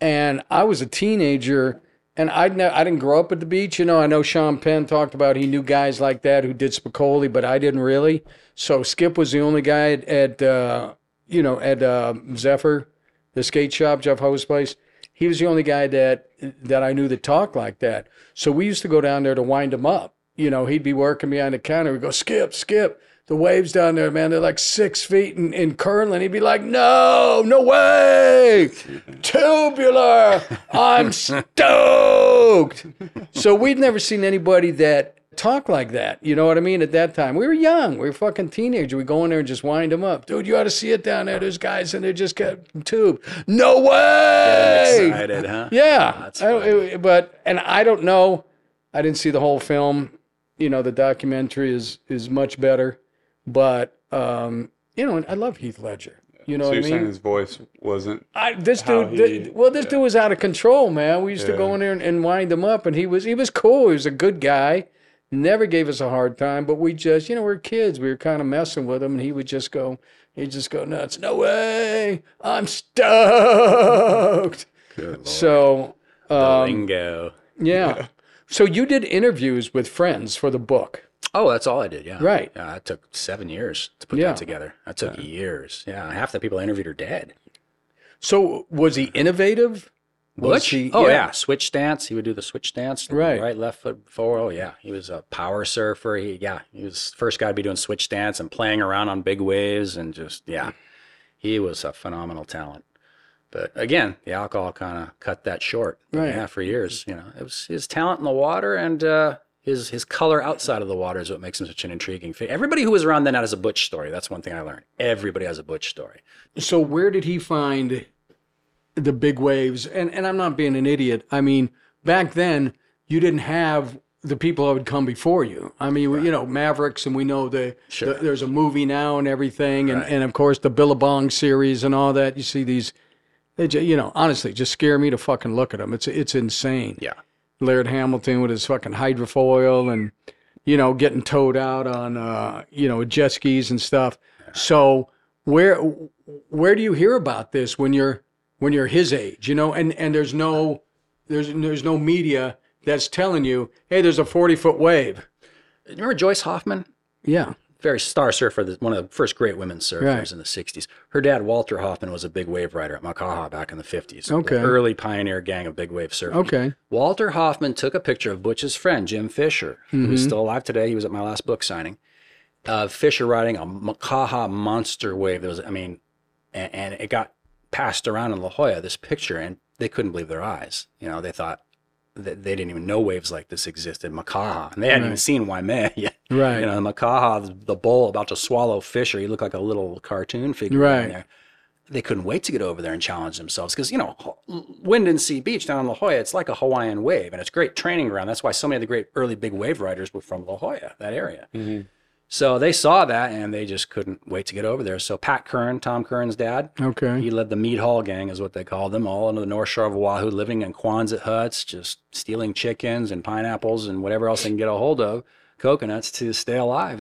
And I was a teenager, and I'd ne- I didn't grow up at the beach. You know, I know Sean Penn talked about he knew guys like that who did Spicoli, but I didn't really. So Skip was the only guy at, at uh, you know, at uh, Zephyr, the skate shop, Jeff Ho's place. He was the only guy that that I knew that talked like that. So we used to go down there to wind him up. You know, he'd be working behind the counter. We'd go, Skip, Skip. The waves down there, man, they're like six feet in, in curling. He'd be like, No, no way. Tubular. I'm stoked. So we'd never seen anybody that talked like that. You know what I mean? At that time, we were young. We were fucking teenagers. We go in there and just wind them up. Dude, you ought to see it down there. There's guys and they just get tube. No way. Excited, huh? Yeah, That's I- it- but and I don't know. I didn't see the whole film. You know, the documentary is is much better, but um, you know, I love Heath Ledger. You know so what I you're saying mean? his voice wasn't I, this how dude, he- thi- well, this dude was out of control, man. We used to go in there and, and wind him up, and he was he was cool. He was a good guy. Never gave us a hard time, but we just, you know, we are kids. We were kind of messing with him, and he would just go, he'd just go nuts. No way, I'm stoked. So, The um, lingo. yeah. So you did interviews with friends for the book, Oh, that's all I did. Yeah. Right. Yeah. It took seven years to put Yeah. that together. That took years. Yeah. Half the people I interviewed are dead. so was he innovative? Butch? he- oh yeah. switch stance. He would do the switch stance. Right. right, left foot forward. Oh yeah, he was a power surfer. He yeah, he was the first guy to be doing switch stance and playing around on big waves and just yeah, he was a phenomenal talent. But again, the alcohol kind of cut that short. Right. Yeah, for years, you know, it was his talent in the water and uh, his his color outside of the water is what makes him such an intriguing figure. Everybody who was around then has a Butch story. That's one thing I learned. Everybody has a Butch story. So where did he find the big waves? And and I'm not being an idiot. I mean, back then you didn't have the people that would come before you. I mean, you know, Mavericks, and we know the, Sure. the- there's a movie now and everything, and, Right. and of course the Billabong series and all that. You see these, they just, you know, honestly, just scare me to fucking look at them. It's it's insane. Yeah. Laird Hamilton with his fucking hydrofoil and you know getting towed out on uh, you know jet skis and stuff. So where where do you hear about this when you're when you're his age? You know, and and there's no there's there's no media that's telling you, hey, there's a 40 foot wave. Remember Joyce Hoffman? Yeah. Very star surfer, one of the first great women surfers Right. in the 60s. Her dad, Walter Hoffman, was a big wave rider at Makaha back in the 50s. Okay. The early pioneer gang of big wave surfers. Okay. Walter Hoffman took a picture of Butch's friend, Jim Fisher, who's still alive today. He was at my last book signing. Uh, Fisher riding a Makaha monster wave. That was, I mean, and, and it got passed around in La Jolla, this picture, and they couldn't believe their eyes. You know, they thought that they didn't even know waves like this existed. Makaha. And they hadn't even seen Waimea yet. Right. You know, Makaha, the bull about to swallow Fisher. He looked like a little cartoon figure. Right. there they couldn't wait to get over there and challenge themselves because you know windansea beach down in la jolla it's like a hawaiian wave and it's great training ground that's why so many of the great early big wave riders were from la jolla that area mm-hmm. So they saw that and they just couldn't wait to get over there so pat curren tom curren's dad Okay. he led the meat hall gang is what they called them all on the north shore of oahu living in quonset huts just stealing chickens and pineapples and whatever else they can get a hold of coconuts to stay alive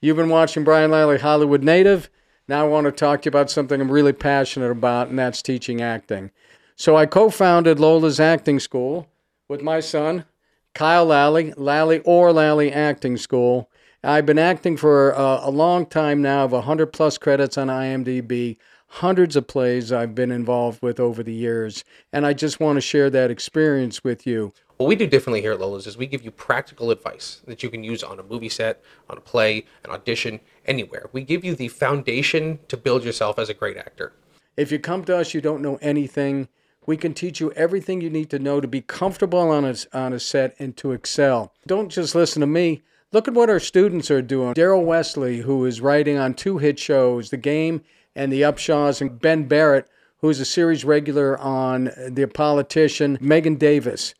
You've been watching Brian Lally, Hollywood Native. Now I want to talk to you about something I'm really passionate about, and that's teaching acting. So I co founded Lola's Acting School with my son, Kyle Lally, Lally or Lally Acting School. I've been acting for uh, a long time now, I have 100 plus credits on IMDb, hundreds of plays I've been involved with over the years, and I just want to share that experience with you. What we do differently here at Lola's is we give you practical advice that you can use on a movie set, on a play, an audition, anywhere. We give you the foundation to build yourself as a great actor. If you come to us, you don't know anything. We can teach you everything you need to know to be comfortable on a, on a set and to excel. Don't just listen to me. Look at what our students are doing. Daryl Wesley, who is writing on two hit shows, The Game and The Upshaws, and Ben Barrett, who is a series regular on The Politician, Megan Davis,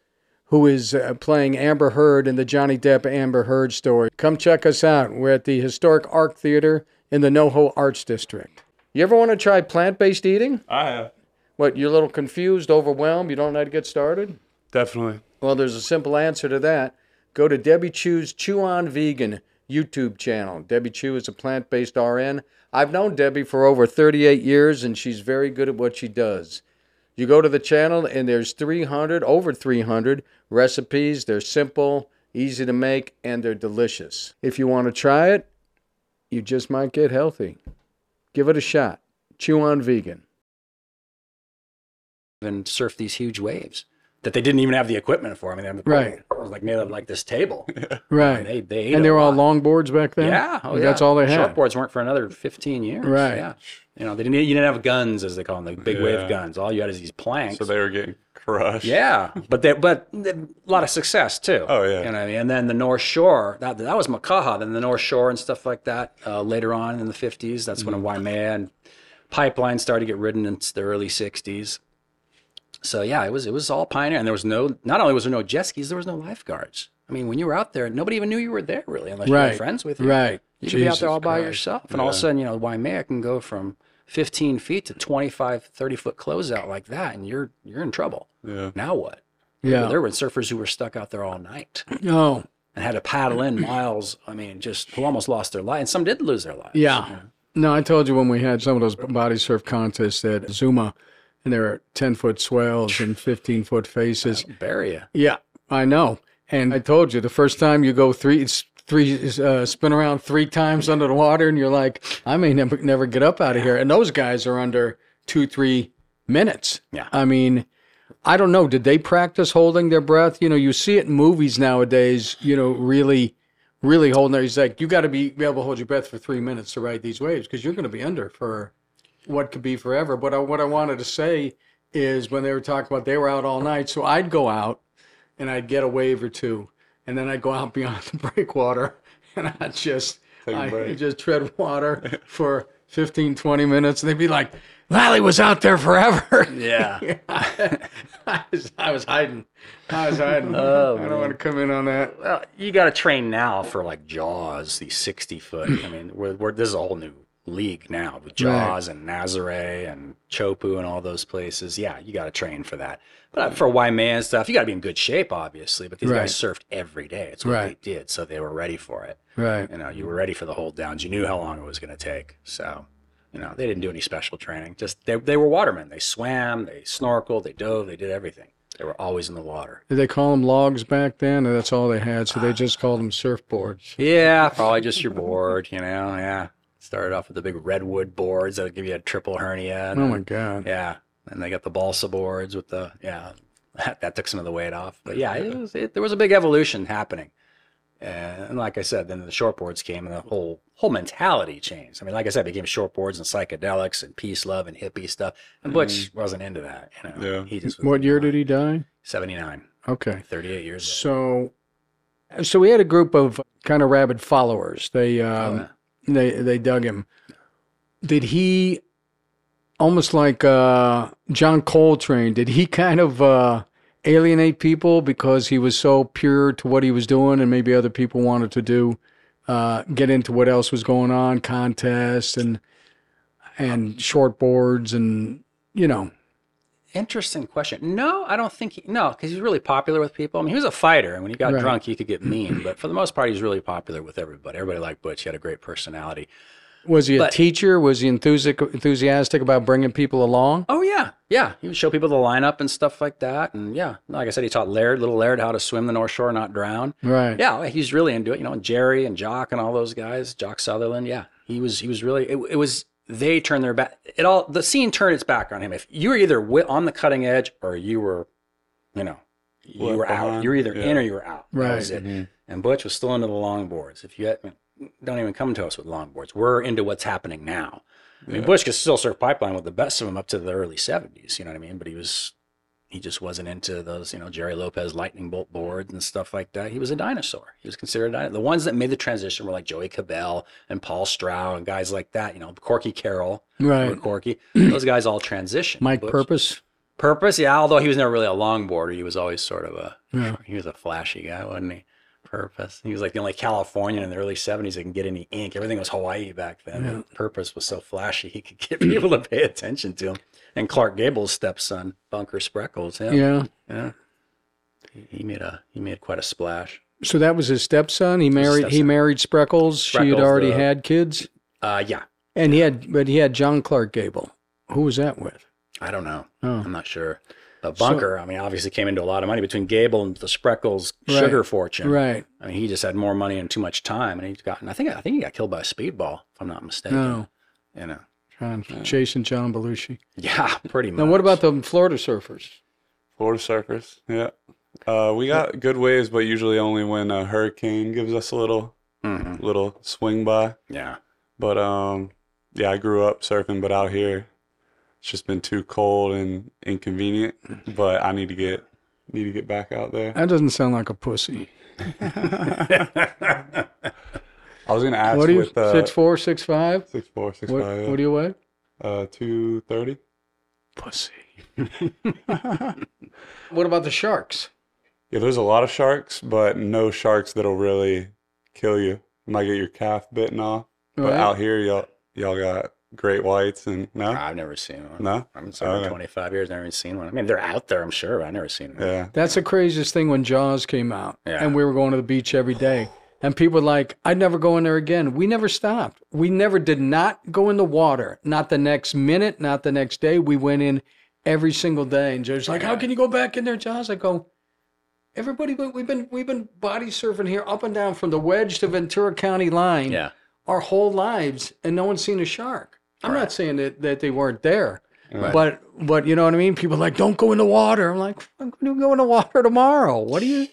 who is uh, playing Amber Heard in the Johnny Depp Amber Heard story. Come check us out. We're at the Historic Arc Theater in the NoHo Arts District. You ever want to try plant based eating? I have. What, you're a little confused, overwhelmed, you don't know how to get started? Definitely. Well, there's a simple answer to that. Go to Debbie Chew's Chew On Vegan YouTube channel. Debbie Chew is a plant based RN. I've known Debbie for over 38 years, and she's very good at what she does. You go to the channel, and there's 300, over 300 recipes. They're simple, easy to make, and they're delicious. If you want to try it, you just might get healthy. Give it a shot. Chew On Vegan. And surf these huge waves that they didn't even have the equipment for. I mean, they have the Right. It was like made of like this table. Right. And they they ate and they a were all lot. longboards back then? Yeah, oh, That's yeah. all they had. Shortboards weren't for another fifteen years. Right. Yeah. You know, they didn't. You didn't have guns as they call them, the big Yeah. wave guns. All you had is these planks. So they were getting crushed. yeah, but they but a lot of success too. Oh, yeah. You know what I mean? And then the North Shore. That that was Makaha. Then the North Shore and stuff like that. Uh, later on in the fifties, that's Mm-hmm. when Waimea and pipeline started to get ridden into the early sixties. So yeah, it was it was all pioneer, and there was no. Not only was there no jet skis, there was no lifeguards. I mean, when you were out there, nobody even knew you were there really, unless you were friends with you. Right. You could be out there Jesus all by Christ. yourself. And all of a sudden, you know, Waimea can go from 15 feet to 25, 30 foot closeout like that, and you're you're in trouble. Yeah. Now what? Yeah. There were surfers who were stuck out there all night Oh, and had to paddle in miles. I mean, just who almost lost their life. And some did lose their lives. yeah. No, I told you when we had some of those body surf contests at Zuma, and there are 10 foot swells and 15 foot faces. Bury you. Yeah, I know. And I told you the first time you go three, it's three, uh, spin around three times under the water, and you're like, I may never, never get up out of here. And those guys are under two, three minutes. Yeah. I mean, I don't know. Did they practice holding their breath? You know, you see it in movies nowadays, you know, really, really holding there. He's like, you got to be, be able to hold your breath for three minutes to ride these waves because you're going to be under for what could be forever. But I, what I wanted to say is when they were talking about they were out all night, so I'd go out and I'd get a wave or two, and then I'd go out beyond the breakwater and I'd just Take a I break. just tread water for 15, 20 minutes. And they'd be like, Lally was out there forever. Yeah. I, was, I was hiding. I was hiding. Oh, I don't want to come in on that. well, you got to train now for like Jaws, these 60 foot. I mean, we're, we're, this is a whole new league now with Right. Jaws and Nazare and Chopu and all those places. Yeah, you got to train for that. But uh, for Waimea and stuff, you got to be in good shape, obviously. But these Right. guys surfed every day. It's what Right. they did, so they were ready for it. Right. You know, you were ready for the hold downs. You knew how long it was going to take. So, you know, they didn't do any special training. Just they, they were watermen. They swam, they snorkeled, they dove, they did everything. They were always in the water. Did they call them logs back then? Or that's all they had, so they ah. just called them surfboards. Yeah, probably just your board. You know, yeah. Started off with the big redwood boards that would give you a triple hernia. and Oh my God. Yeah, and they got the balsa boards with the yeah. That, that took some of the weight off. But yeah, it was, it, there was a big evolution happening. And like I said, then the short boards came and the whole whole mentality changed. I mean, like I said, it became short boards and psychedelics and peace, love, and hippie stuff. And Butch wasn't into that. You know, Yeah. he just What year did he die? Seventy nine. Okay. 38 years So, so we had a group of kind of rabid followers. They um, yeah. They they dug him. Did he almost like uh, John Coltrane? Did he kind of uh, alienate people because he was so pure to what he was doing, and maybe other people wanted to do uh, get into what else was going on, contests and and short boards, and you know, Interesting question. No, I don't think he, no, because he's really popular with people. I mean, he was a fighter, and when he got Right. drunk, he could get mean. But for the most part, he's really popular with everybody. Everybody liked Butch. He had a great personality. was he a teacher? Was he enthusiastic enthusiastic about bringing people along? Oh yeah, yeah. He would show people the lineup and stuff like that. And yeah, like I said, he taught Laird, little Laird, how to swim the North Shore, not drown. Right. Yeah, he's really into it. You know, and Jerry and Jock and all those guys, Jock Sutherland. Yeah, he was. He was really. It, it was. They turned their back. It all. The scene turned its back on him. If you were either on the cutting edge or you were, you know, you Left were out. behind. You were either in or you were out. That Right. was it. Mhm. And Butch was still into the longboards. If you had, don't even come to us with longboards. We're into what's happening now. I mean, Yeah. Butch could still surf pipeline with the best of them up to the early '70s. You know what I mean? But he was, he just wasn't into those, you know, Jerry Lopez lightning bolt boards and stuff like that. He was a dinosaur. He was considered a dinosaur. The ones that made the transition were like Joey Cabell and Paul Strauch and guys like that. You know, Corky Carroll, Right. or Corky. Those guys all transitioned. Mike Butch- Purpus. Purpus, yeah. Although he was never really a longboarder, he was always sort of a Yeah. he was a flashy guy, wasn't he? Purpus. He was like the only Californian in the early '70s that can get any ink. Everything was Hawaii back then. and Purpus was so flashy he could get people to pay attention to him. And Clark Gable's stepson, Bunker Spreckels, yeah, Yeah. yeah. He, he made a he made quite a splash. So that was his stepson. He married. He married Spreckels. she had already the- had kids, Uh, yeah. and he had, but he had John Clark Gable. Who was that with? I don't know. Oh. I'm not sure. But Bunker, I mean, obviously came into a lot of money between Gable and the Spreckels sugar fortune. Right. I mean, he just had more money and too much time, and he's gotten. I think I think he got killed by a speedball, if I'm not mistaken. No. You know. John, Jason John Belushi. Yeah, pretty much. Now, what about the Florida surfers? Florida surfers. Yeah. Uh, we got good waves, but usually only when a hurricane gives us a little Mhm. little swing by. Yeah. But um, yeah, I grew up surfing, but out here, it's just been too cold and inconvenient. But I need to get need to get back out there. That doesn't sound like a pussy. I was gonna ask What are you? with uh, six four, six five. six four, six What, five, yeah. what do you weigh? uh, two thirty. Pussy. what about the sharks? Yeah, there's a lot of sharks, but no sharks that'll really kill you. You might get your calf bitten off. But Right. out here, y'all y'all got great whites and no, I've never seen one. no, I've been serving Okay. 25 years, never even seen one. I mean, they're out there, I'm sure, but I've never seen one. yeah, That's the craziest thing when Jaws came out, Yeah. and we were going to the beach every day, and people were like, "I'd never go in there again." We never stopped. We never did not go in the water. Not the next minute, not the next day. We went in every single day, and Joe's like, "How can you go back in there, Jaws?" I go. Everybody, we've been we've been body surfing here up and down from the Wedge to Ventura County line Yeah. our whole lives, and no one's seen a shark. I'm not saying that, that they weren't there, Right. but but you know what I mean. People are like, don't go in the water. I'm like, I'm going to go in the water tomorrow. What do you?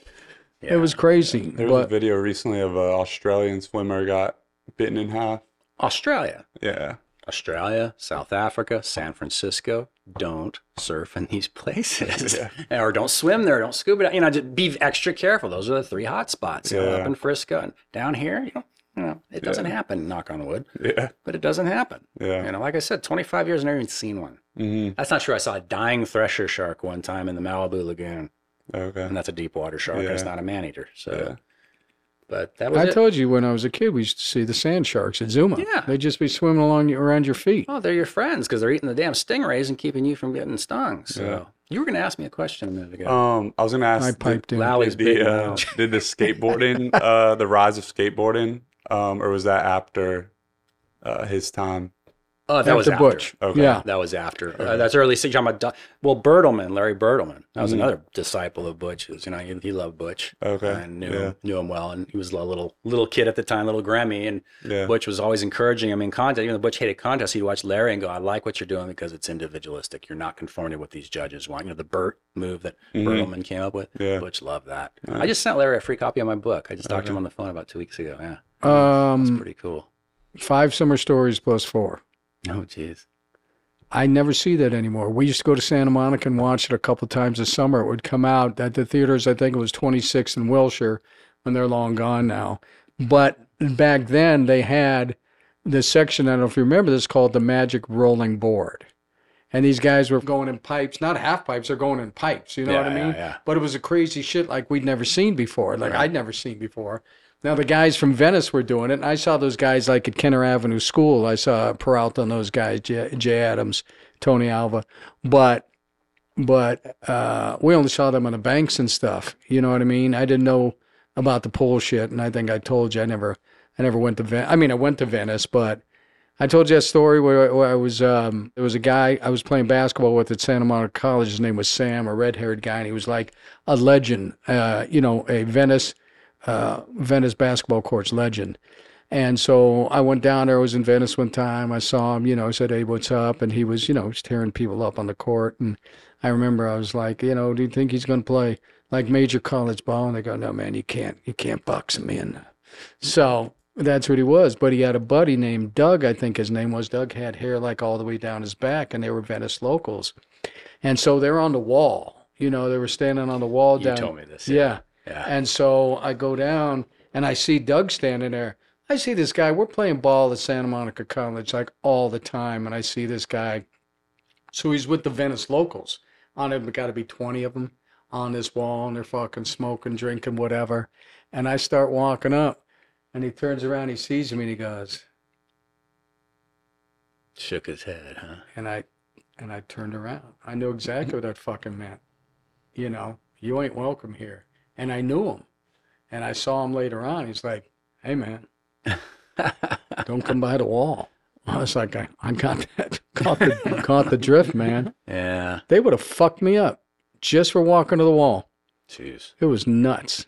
Yeah. It was crazy. there was a video recently of an Australian swimmer got bitten in half. Australia. Yeah, Australia, South Africa, San Francisco. Don't surf in these places, or don't swim there. Don't scuba. You know, just be extra careful. Those are the three hot spots. You know, Yeah. up in Frisco and down here. You know, you know, it doesn't happen. Knock on wood, yeah, but it doesn't happen. yeah. You know, like I said, 25 years, I've never even seen one. hmm That's not true. I saw a dying thresher shark one time in the Malibu Lagoon, Okay. and that's a deep water shark. and It's not a man eater. So, Yeah. But that was I it. told you when I was a kid, we used to see the sand sharks at Zuma. Yeah. They'd just be swimming along around your feet. Oh, they're your friends because they're eating the damn stingrays and keeping you from getting stung. So Yeah. you were going to ask me a question a minute ago. Um, I was gonna ask. I did- piped in. Lowry's did big the, uh, did the skateboarding, uh, the rise of skateboarding, um, or was that after uh, his time? oh, that was After after. Butch. Okay. Yeah. That was after. Uh, that's early stage. I'm a du- well, Bertlemann, Larry Bertlemann. That was Mhm. another disciple of Butch's. You know, he, he loved Butch. Okay. and knew yeah. him, knew him well, and he was a little little kid at the time, little Grammy, and Yeah. Butch was always encouraging him in contest. Even though Butch hated contests, he'd watch Larry and go, "I like what you're doing because it's individualistic. You're not conforming to what these judges want." You know, the Burt move that Mhm. Bertlemann came up with. Yeah. Butch loved that. Nice. I just sent Larry a free copy of my book. I just talked to him on the phone about two weeks ago. Yeah, it's Um, pretty cool. five summer stories plus four. Oh, jeez. I never see that anymore. We used to go to Santa Monica and watch it a couple times a summer. It would come out at the theaters. I think it was 26 in Wilshire, and they're long gone now. But back then they had this section. I don't know if you remember this called the Magic Rolling Board, and these guys were going in pipes, not half pipes. They're going in pipes. You know what I Yeah, yeah, mean? yeah. But it was a crazy shit like we'd never seen before. Like I'd never seen before. Now the guys from Venice were doing it, and I saw those guys like at Kenner Avenue School. I saw Peralta and those guys, Jay, Adams, Tony Alva, but but uh, we only saw them on the banks and stuff. You know what I mean? I didn't know about the pole shit, and I think I told you I never I never went to Venice. I mean, I went to Venice, but I told you that story where, where I was um, there was a guy I was playing basketball with at Santa Monica College. His name was Sam, a red haired guy, and he was like a legend. Uh, you know, a Venice uh, Venice basketball courts legend. And so I went down there. I was in Venice one time. I saw him. You know, I said, "Hey, what's up?" And he was, you know, he's tearing people up on the court. And I remember I was like, you know, do you think he's going to play like major college ball? And they go, no, man, you can't, you can't box him in. So that's what he was. But he had a buddy named Doug. I think his name was Doug. Had hair like all the way down his back, and they were Venice locals. And so they're on the wall. You know, they were standing on the wall You down. told me this. Yeah. Yeah. And so I go down and I see Doug standing there. I see this guy. We're playing ball at Santa Monica College like all the time, and I see this guy. So he's with the Venice locals. On him, got to be twenty of them on this wall, and they're fucking smoking, drinking, whatever. And I start walking up, and he turns around, he sees me, and he goes, Shook his head, huh? and I, and I turned around. I knew exactly what that fucking meant. You know, you ain't welcome here. And I knew him. And I saw him later on. He's like, hey, man, don't come by the wall. I was like, I, I got that, caught the, caught the drift, man. yeah. They would have fucked me up just for walking to the wall. Jeez. It was nuts.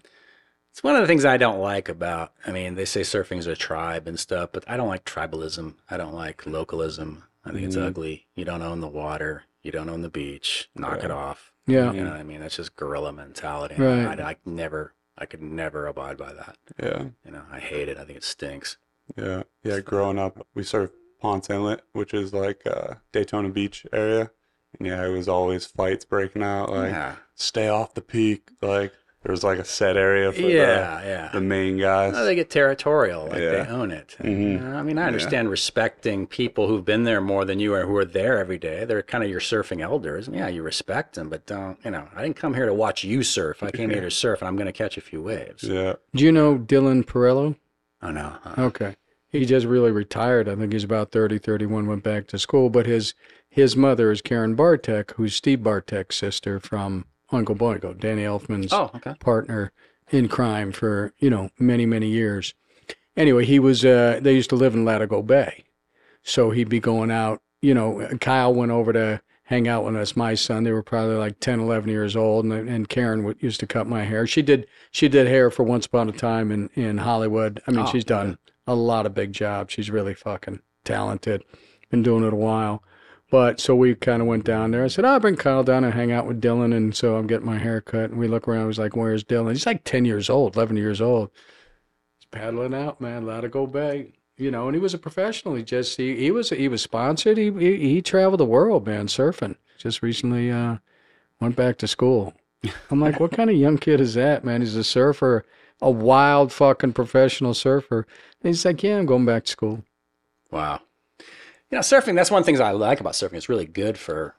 It's one of the things I don't like about. I mean, they say surfing's a tribe and stuff, but I don't like tribalism. I don't like localism. I think it's Mhm. ugly. You don't own the water. You don't own the beach. Knock it off. Yeah. You know what I mean? That's just guerrilla mentality. Right. I, I never. I could never abide by that. Yeah. You know, I hate it. I think it stinks. Yeah, yeah. Growing up, we surfed Ponce Inlet, which is like uh, Daytona Beach area, and yeah, it was always fights breaking out. Like, yeah. stay off the peak. Like, there was like a set area for Yeah. Yeah. the, the main guys. Well, they get territorial, like they own it. Mhm. You I mean, I Yeah. understand respecting people who've been there more than you or who are there every day. They're kind of your surfing elders. Yeah, you respect them, but don't, you know, I didn't come here to watch you surf. I came here to surf and I'm going to catch a few waves. yeah, Do you know Dylan Perello? Oh, no. Uh, Okay. He just really retired. I think he's about 30, 31, went back to school. But his his mother is Karen Bartek, who's Steve Bartek's sister from Oingo Boingo, Danny Elfman's Oh, okay. partner in crime for, you know, many, many years. Anyway, he was, uh, they used to live in Latigo Bay. So he'd be going out, you know, Kyle went over to hang out with us, my son. They were probably like 10, 11 years old. And, and Karen would, used to cut my hair. She did, she did hair for Once Upon a Time in, in Hollywood. I mean, Oh, she's done a lot of big jobs. She's really fucking talented. Been doing it a while. But so we kind of went down there. I said, I'll bring Kyle down and hang out with Dylan. And so I'm getting my hair cut. And we look around. I was like, Where's Dylan? He's like 10 years old, 11 years old. He's paddling out, man. Latigo Bay. You know, and he was a professional. He just, he, he was, he was sponsored. He, he, he traveled the world, man, surfing. Just recently uh, went back to school. I'm like, what kind of young kid is that, man? He's a surfer, a wild fucking professional surfer. And he's like, yeah, I'm going back to school. Wow. You know, surfing, that's one of the things I like about surfing. It's really good for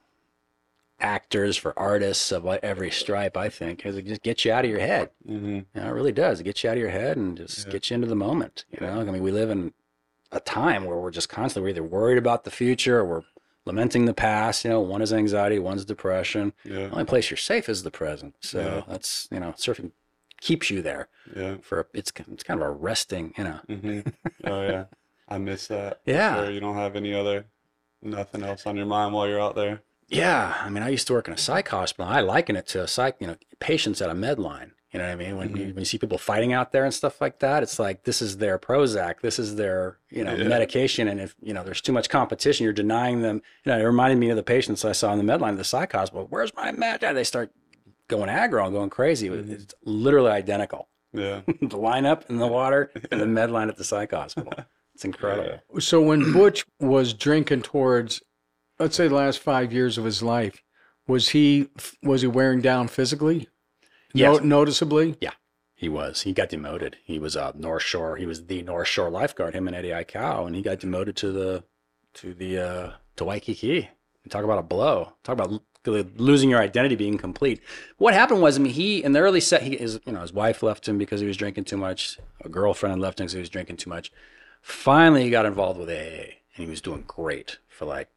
actors, for artists of every stripe. I think because it just gets you out of your head. hmm You know, it really does. It gets you out of your head and just Yeah. gets you into the moment. You know, I mean, we live in a time where we're just constantly we're either worried about the future or we're lamenting the past. You know, one is anxiety, one's depression. Yeah. The only place you're safe is the present. So Yeah. that's you know, surfing keeps you there Yeah. for it's it's kind of a resting. You know, hmm Oh yeah. I miss that. Yeah. Sure, you don't have any other, nothing else on your mind while you're out there. Yeah, I mean, I used to work in a psych hospital. I liken it to a psych, you know, patients at a med line. You know what I mean? When you mm-hmm. when you see people fighting out there and stuff like that, it's like this is their Prozac, this is their you know Yeah. medication, and if you know there's too much competition, you're denying them. You know, it reminded me of the patients I saw in the med line of the psych hospital. Where's my med? They start going aggro and going crazy. Mm-hmm. It's literally identical. Yeah. the lineup in the water and the med line at the psych hospital. It's incredible. So when Butch was drinking towards, let's say, the last five years of his life, was he was he wearing down physically? Yes. No, noticeably. Yeah, he was. He got demoted. He was uh, North Shore. He was the North Shore lifeguard. Him and Eddie Aikau, and he got demoted to the to the uh, to Waikiki. Talk about a blow. Talk about losing your identity, being complete. What happened was, I mean, he in the early set, he his you know his wife left him because he was drinking too much. A girlfriend left him because he was drinking too much. Finally, he got involved with AA, and he was doing great for like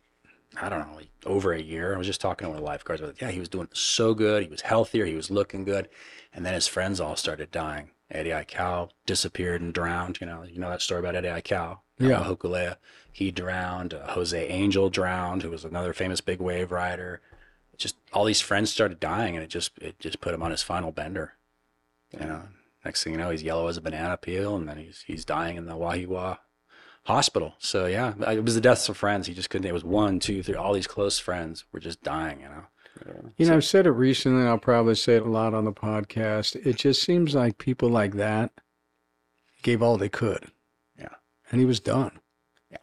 I don't know, like over a year. I was just talking to one of the lifeguards. Like, yeah, he was doing so good. He was healthier. He was looking good. And then his friends all started dying. Eddie Aikau disappeared and drowned. You know, you know that story about Eddie Aikau. Yeah. Hokulea. He drowned. Uh, Jose Angel drowned, who was another famous big wave rider. Just all these friends started dying, and it just it just put him on his final bender. You know, next thing you know, he's yellow as a banana peel, and then he's he's dying in the Wahiawa hospital. So yeah, it was the deaths of friends. He just couldn't. It was one, two, three. All these close friends were just dying. You know. You know, I've said it recently, and I'll probably say it a lot on the podcast. It just seems like people like that gave all they could. Yeah. And he was done. Yeah.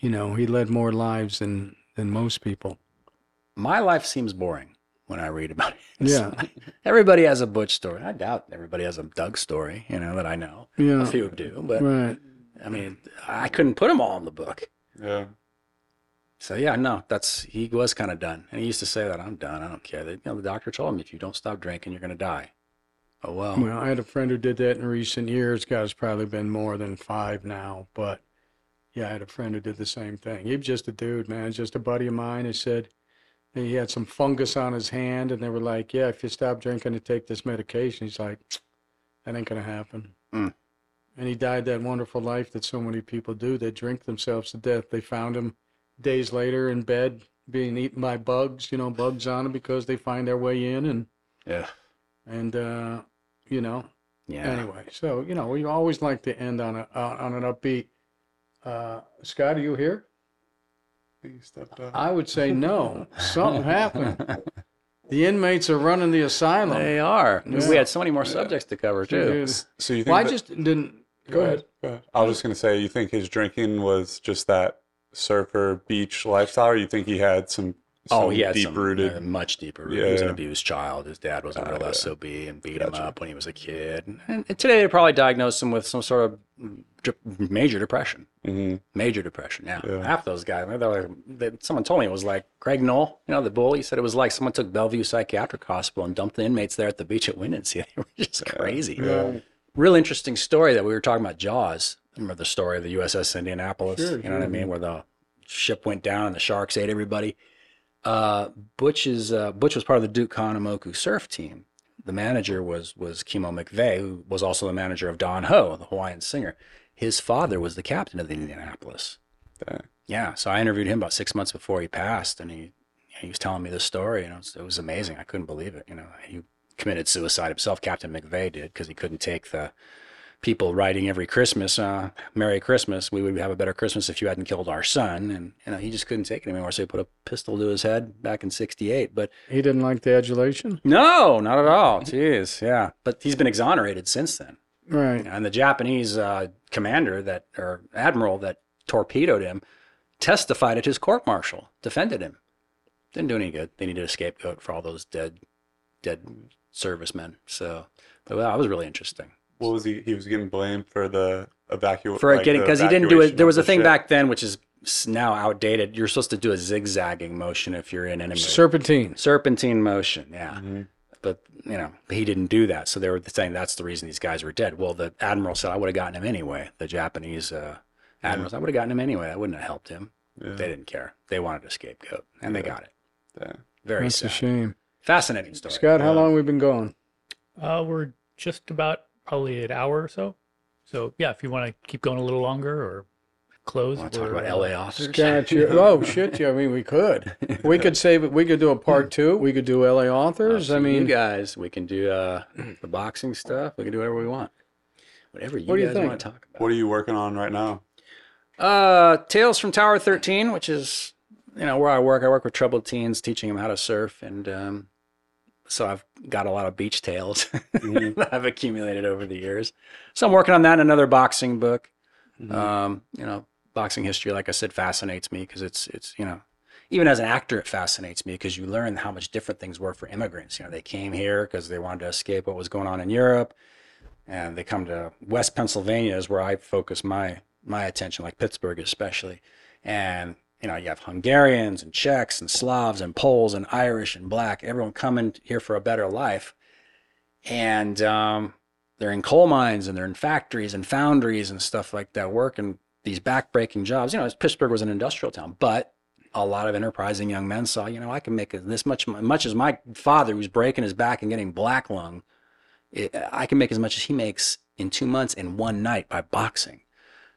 You know, he led more lives than than most people. My life seems boring when I read about it. Yeah. everybody has a Butch story. I doubt everybody has a Doug story. You know that I know. Yeah. A Yeah. few do, but Right. I mean, I couldn't put them all in the book. Yeah. So yeah, no, that's he was kind of done, and he used to say that I'm done. I don't care. That you know, the doctor told him if you don't stop drinking, you're gonna die. Oh well. Well, I had a friend who did that in recent years. Guy's probably been more than five now, but yeah, I had a friend who did the same thing. He was just a dude, man, just a buddy of mine. He said he had some fungus on his hand, and they were like, "Yeah, if you stop drinking and take this medication," he's like, "That ain't gonna happen." Mm. And he died that wonderful life that so many people do. They drink themselves to death. They found him days later in bed being eaten by bugs, you know, bugs on him because they find their way in and Yeah. and uh, you know, Yeah. anyway. So you know, we always like to end on a uh, on an upbeat. Uh, Scott, are you here? He stepped up. I would say no. Something happened. The inmates are running the asylum. They are. Yeah. We had so many more subjects to cover too. Dude. So you think? Well, I just didn't. Go ahead. Go ahead. I was just gonna say, you think his drinking was just that surfer beach lifestyle, or you think he had some, Oh, some he had deep rooted? uh, much deeper. rooted. He was an abused child. His dad was a real yeah. SOB and beat him up when he was a kid. And, and today they probably diagnosed him with some sort of dep- major depression. hmm Major depression. Yeah. Yeah. Half those guys. They were, they, someone told me it was like Greg Noll, you know, the bully. He said it was like someone took Bellevue Psychiatric Hospital and dumped the inmates there at the beach at Windansea. They were just crazy. Yeah. Real interesting story that we were talking about Jaws. Remember the story of the USS Indianapolis? Sure, you know what I mean? Where the ship went down and the sharks ate everybody. Uh, Butch is uh, Butch was part of the Duke Kahanamoku surf team. The manager was was Kimo McVay, who was also the manager of Don Ho, the Hawaiian singer. His father was the captain of the Indianapolis. Dang. Yeah, so I interviewed him about six months before he passed, and he he was telling me this story, and it was, it was amazing. I couldn't believe it. You know, he committed suicide himself. Captain McVay did because he couldn't take the people writing every Christmas, uh, "Merry Christmas." We would have a better Christmas if you hadn't killed our son, and you know he just couldn't take it anymore. So he put a pistol to his head back in '68. But He didn't like the adulation. no, not at all. Jeez, yeah. But he's been exonerated since then. Right. And the Japanese uh, commander that, or admiral that torpedoed him, testified at his court martial, defended him. Didn't do any good. They needed a scapegoat for all those dead, dead servicemen. So, but well, that was really interesting. What was he? He was getting blamed for the evacuation. For getting, because he didn't do it. There was a thing back then, which is now outdated. You're supposed to do a zigzagging motion if you're in enemy. Serpentine. serpentine motion, yeah. Mm-hmm. But you know, he didn't do that, so they were saying that's the reason these guys were dead. Well, the admiral said I would have gotten him anyway. The Japanese uh, admiral said I would have gotten him anyway. I wouldn't have helped him. Yeah. They didn't care. They wanted a scapegoat, and they got it. Yeah. Very That's a shame. Fascinating story. Scott, how long we've been going? Uh, we're just about probably an hour or so. So yeah, if you want to keep going a little longer or close, Want to talk we're, about uh, LA authors? Scott, you, oh shit! Yeah, I mean, we could. We could save it. We could do a part two. We could do LA authors. I Up to you mean, guys, we can do uh, the boxing stuff. We can do whatever we want. Whatever you What do you guys think? want to talk about. What are you working on right now? Uh, Tales from Tower 13, which is, you know, where I work. I work with troubled teens, teaching them how to surf. And um, so I've got a lot of beach tales that I've accumulated over the years. So I'm working on that in another boxing book. Um, you know, boxing history, like I said, fascinates me because it's, it's, you know, even as an actor, it fascinates me because you learn how much different things were for immigrants. You know, they came here because they wanted to escape what was going on in Europe and they come to West Pennsylvania is where I focus my my attention, like Pittsburgh especially. And you know, you have Hungarians and Czechs and Slavs and Poles and Irish and Black, everyone coming here for a better life. And um, they're in coal mines and they're in factories and foundries and stuff like that, working these backbreaking jobs. You know, Pittsburgh was an industrial town, but a lot of enterprising young men saw, you know, I can make this much, much as my father who's breaking his back and getting black lung I can make as much as he makes in two months in one night by boxing.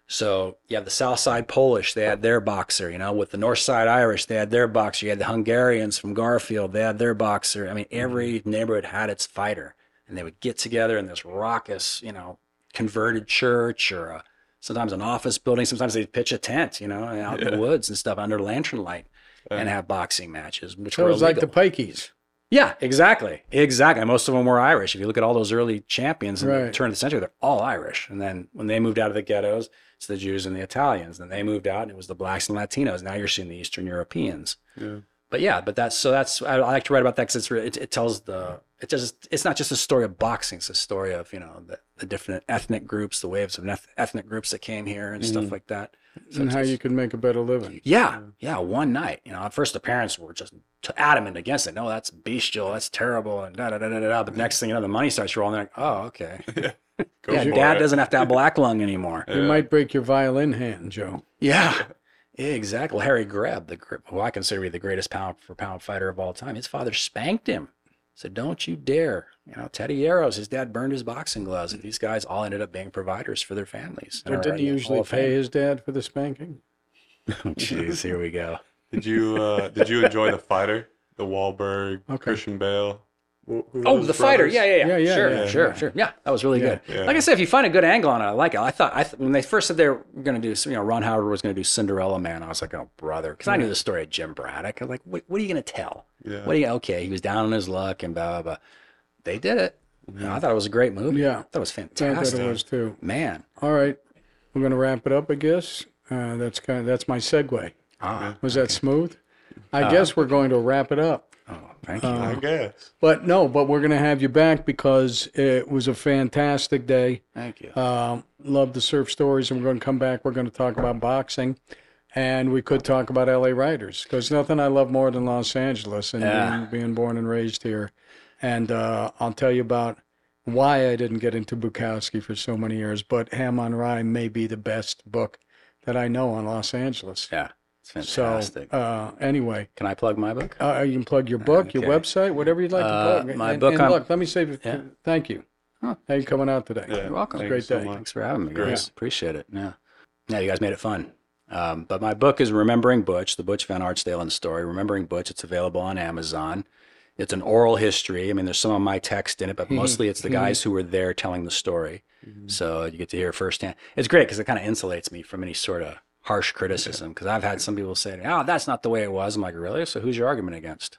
So you have the South Side Polish, they had their boxer, you know, with the North Side Irish, they had their boxer. You had the Hungarians from Garfield, they had their boxer. I mean, every mm-hmm. neighborhood had its fighter. And they would get together in this raucous, you know, converted church or a, sometimes an office building. Sometimes they'd pitch a tent, you know, out in the woods and stuff under lantern light and have boxing matches, which so were it was like the illegal. Pikeys. Yeah, exactly. Exactly. Most of them were Irish. If you look at all those early champions in the turn of the century, they're all Irish. And then when they moved out of the ghettos, it's the Jews and the Italians. Then they moved out and it was the blacks and Latinos. Now you're seeing the Eastern Europeans. Yeah. But yeah, but that's so that's I, I like to write about that because it, it tells the it just it's not just a story of boxing. It's a story of you know the, the different ethnic groups, the waves of eth- ethnic groups that came here and stuff mm-hmm. like that. So and how just- you could make a better living. yeah, yeah, one night. You know, at first the parents were just adamant against it. No, that's bestial. That's terrible. And da da da da da. But next thing you know, the money starts rolling. They're like, oh, okay. Go yeah, dad it. doesn't have to have black lung anymore. You might break your violin hand, Joe. Yeah, exactly. Harry Greb, the who I consider to be the greatest pound for pound fighter of all time. His father spanked him. Said, "Don't you dare!" You know, Teddy Yarosz. His dad burned his boxing gloves, and these guys all ended up being providers for their families. But didn't he in the Hall usually pay his dad for the spanking? Oh, Jeez, here we go. Did you uh, did you enjoy the fighter, the Wahlberg, Okay. Christian Bale? Who- who Oh, those the fighter. Yeah, yeah, yeah. Yeah, yeah, sure, yeah, sure, yeah. sure. Yeah, that was really Yeah. good. Yeah. Like I said, if you find a good angle on it, I like it. I thought I th- when they first said they were going to do, you know, Ron Howard was going to do Cinderella Man. I was like, oh brother, because I knew the story of Jim Braddock. I'm like, what, what are you going to tell? Yeah. What do you? Okay, he was down on his luck and blah blah. blah. They did it. You know, I thought it was a great movie. Yeah. that was I thought fantastic. it was too. Man, All right, we're gonna wrap it up, I guess. Uh, that's kind of that's my segue. ah, Was that smooth? I guess we're going to wrap it up. Oh, thank you. I guess. But no, but we're going to have you back because it was a fantastic day. thank you. Um, love the surf stories, and we're going to come back. We're going to talk about boxing, and we could talk about LA Riders because nothing I love more than Los Angeles and Yeah. being, being born and raised here. And uh, I'll tell you about why I didn't get into Bukowski for so many years. But Ham on Rye may be the best book that I know on Los Angeles. yeah, it's So uh, anyway, Can I plug my book? uh, you can plug your book, your website, whatever you'd like to Uh, plug. my and, book And I'm- look, let me say, Yeah. thank you. Huh. How you coming out today? Yeah. You're welcome. Thank Great you day. much. Thanks for having me, Great. guys. Appreciate it. Yeah. Yeah, you guys made it fun. Um, but my book is Remembering Butch, the Butch Van Artsdalen story. Remembering Butch. It's available on Amazon. It's an oral history. I mean, there's some of my text in it, but mostly it's the guys who were there telling the story. So you get to hear firsthand. It's great because it kind of insulates me from any sort of harsh criticism. Because I've had some people say, "Oh, that's not the way it was." I'm like, "Really? So who's your argument against?"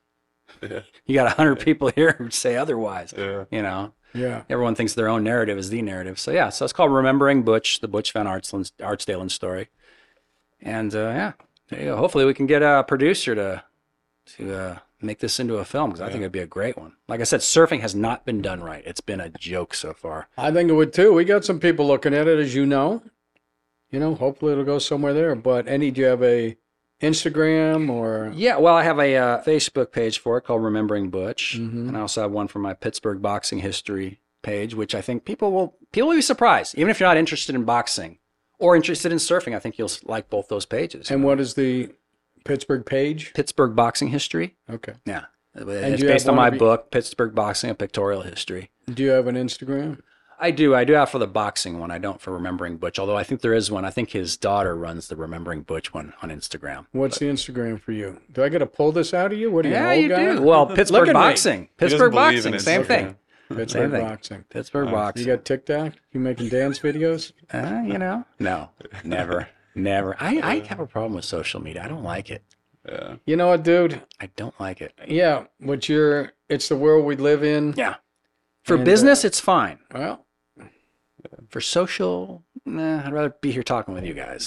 Yeah. You got a hundred people here who say otherwise. Yeah. You know, Yeah. everyone thinks their own narrative is the narrative. So yeah, so it's called Remembering Butch, the Butch Van Artsdalen, Artsdalen story. And uh, yeah, there you go. Hopefully we can get a producer to to uh, make this into a film because I think it'd be a great one. Like I said, surfing has not been done right. It's been a joke so far. I think it would too. We got some people looking at it, as you know. You know, hopefully it'll go somewhere there. But any, do you have a Instagram or? Yeah, well, I have a uh, Facebook page for it called Remembering Butch, Mhm. and I also have one for my Pittsburgh boxing history page, which I think people will people will be surprised, even if you're not interested in boxing or interested in surfing. I think you'll like both those pages. And what is the Pittsburgh page? Pittsburgh boxing history. Okay. Yeah, it's based on my book, Pittsburgh Boxing: A Pictorial History. Do you have an Instagram? I do. I do have for the boxing one. I don't for Remembering Butch, although I think there is one. I think his daughter runs the Remembering Butch one on Instagram. What's the Instagram for you? Do I got to pull this out of you? What are you, an Yeah, old you guy? do. Well, Pittsburgh boxing. Pittsburgh boxing. Same thing. Pittsburgh Same thing. boxing. Pittsburgh Nice. boxing. You got TikTok? You making dance videos? Uh, you know? No, never, never. I, I have a problem with social media. I don't like it. Yeah. You know what, dude? I don't like it. Yeah, but you're. It's the world we live in. Yeah. For And, uh, business, it's fine. Well, For social, nah, I'd rather be here talking with you guys.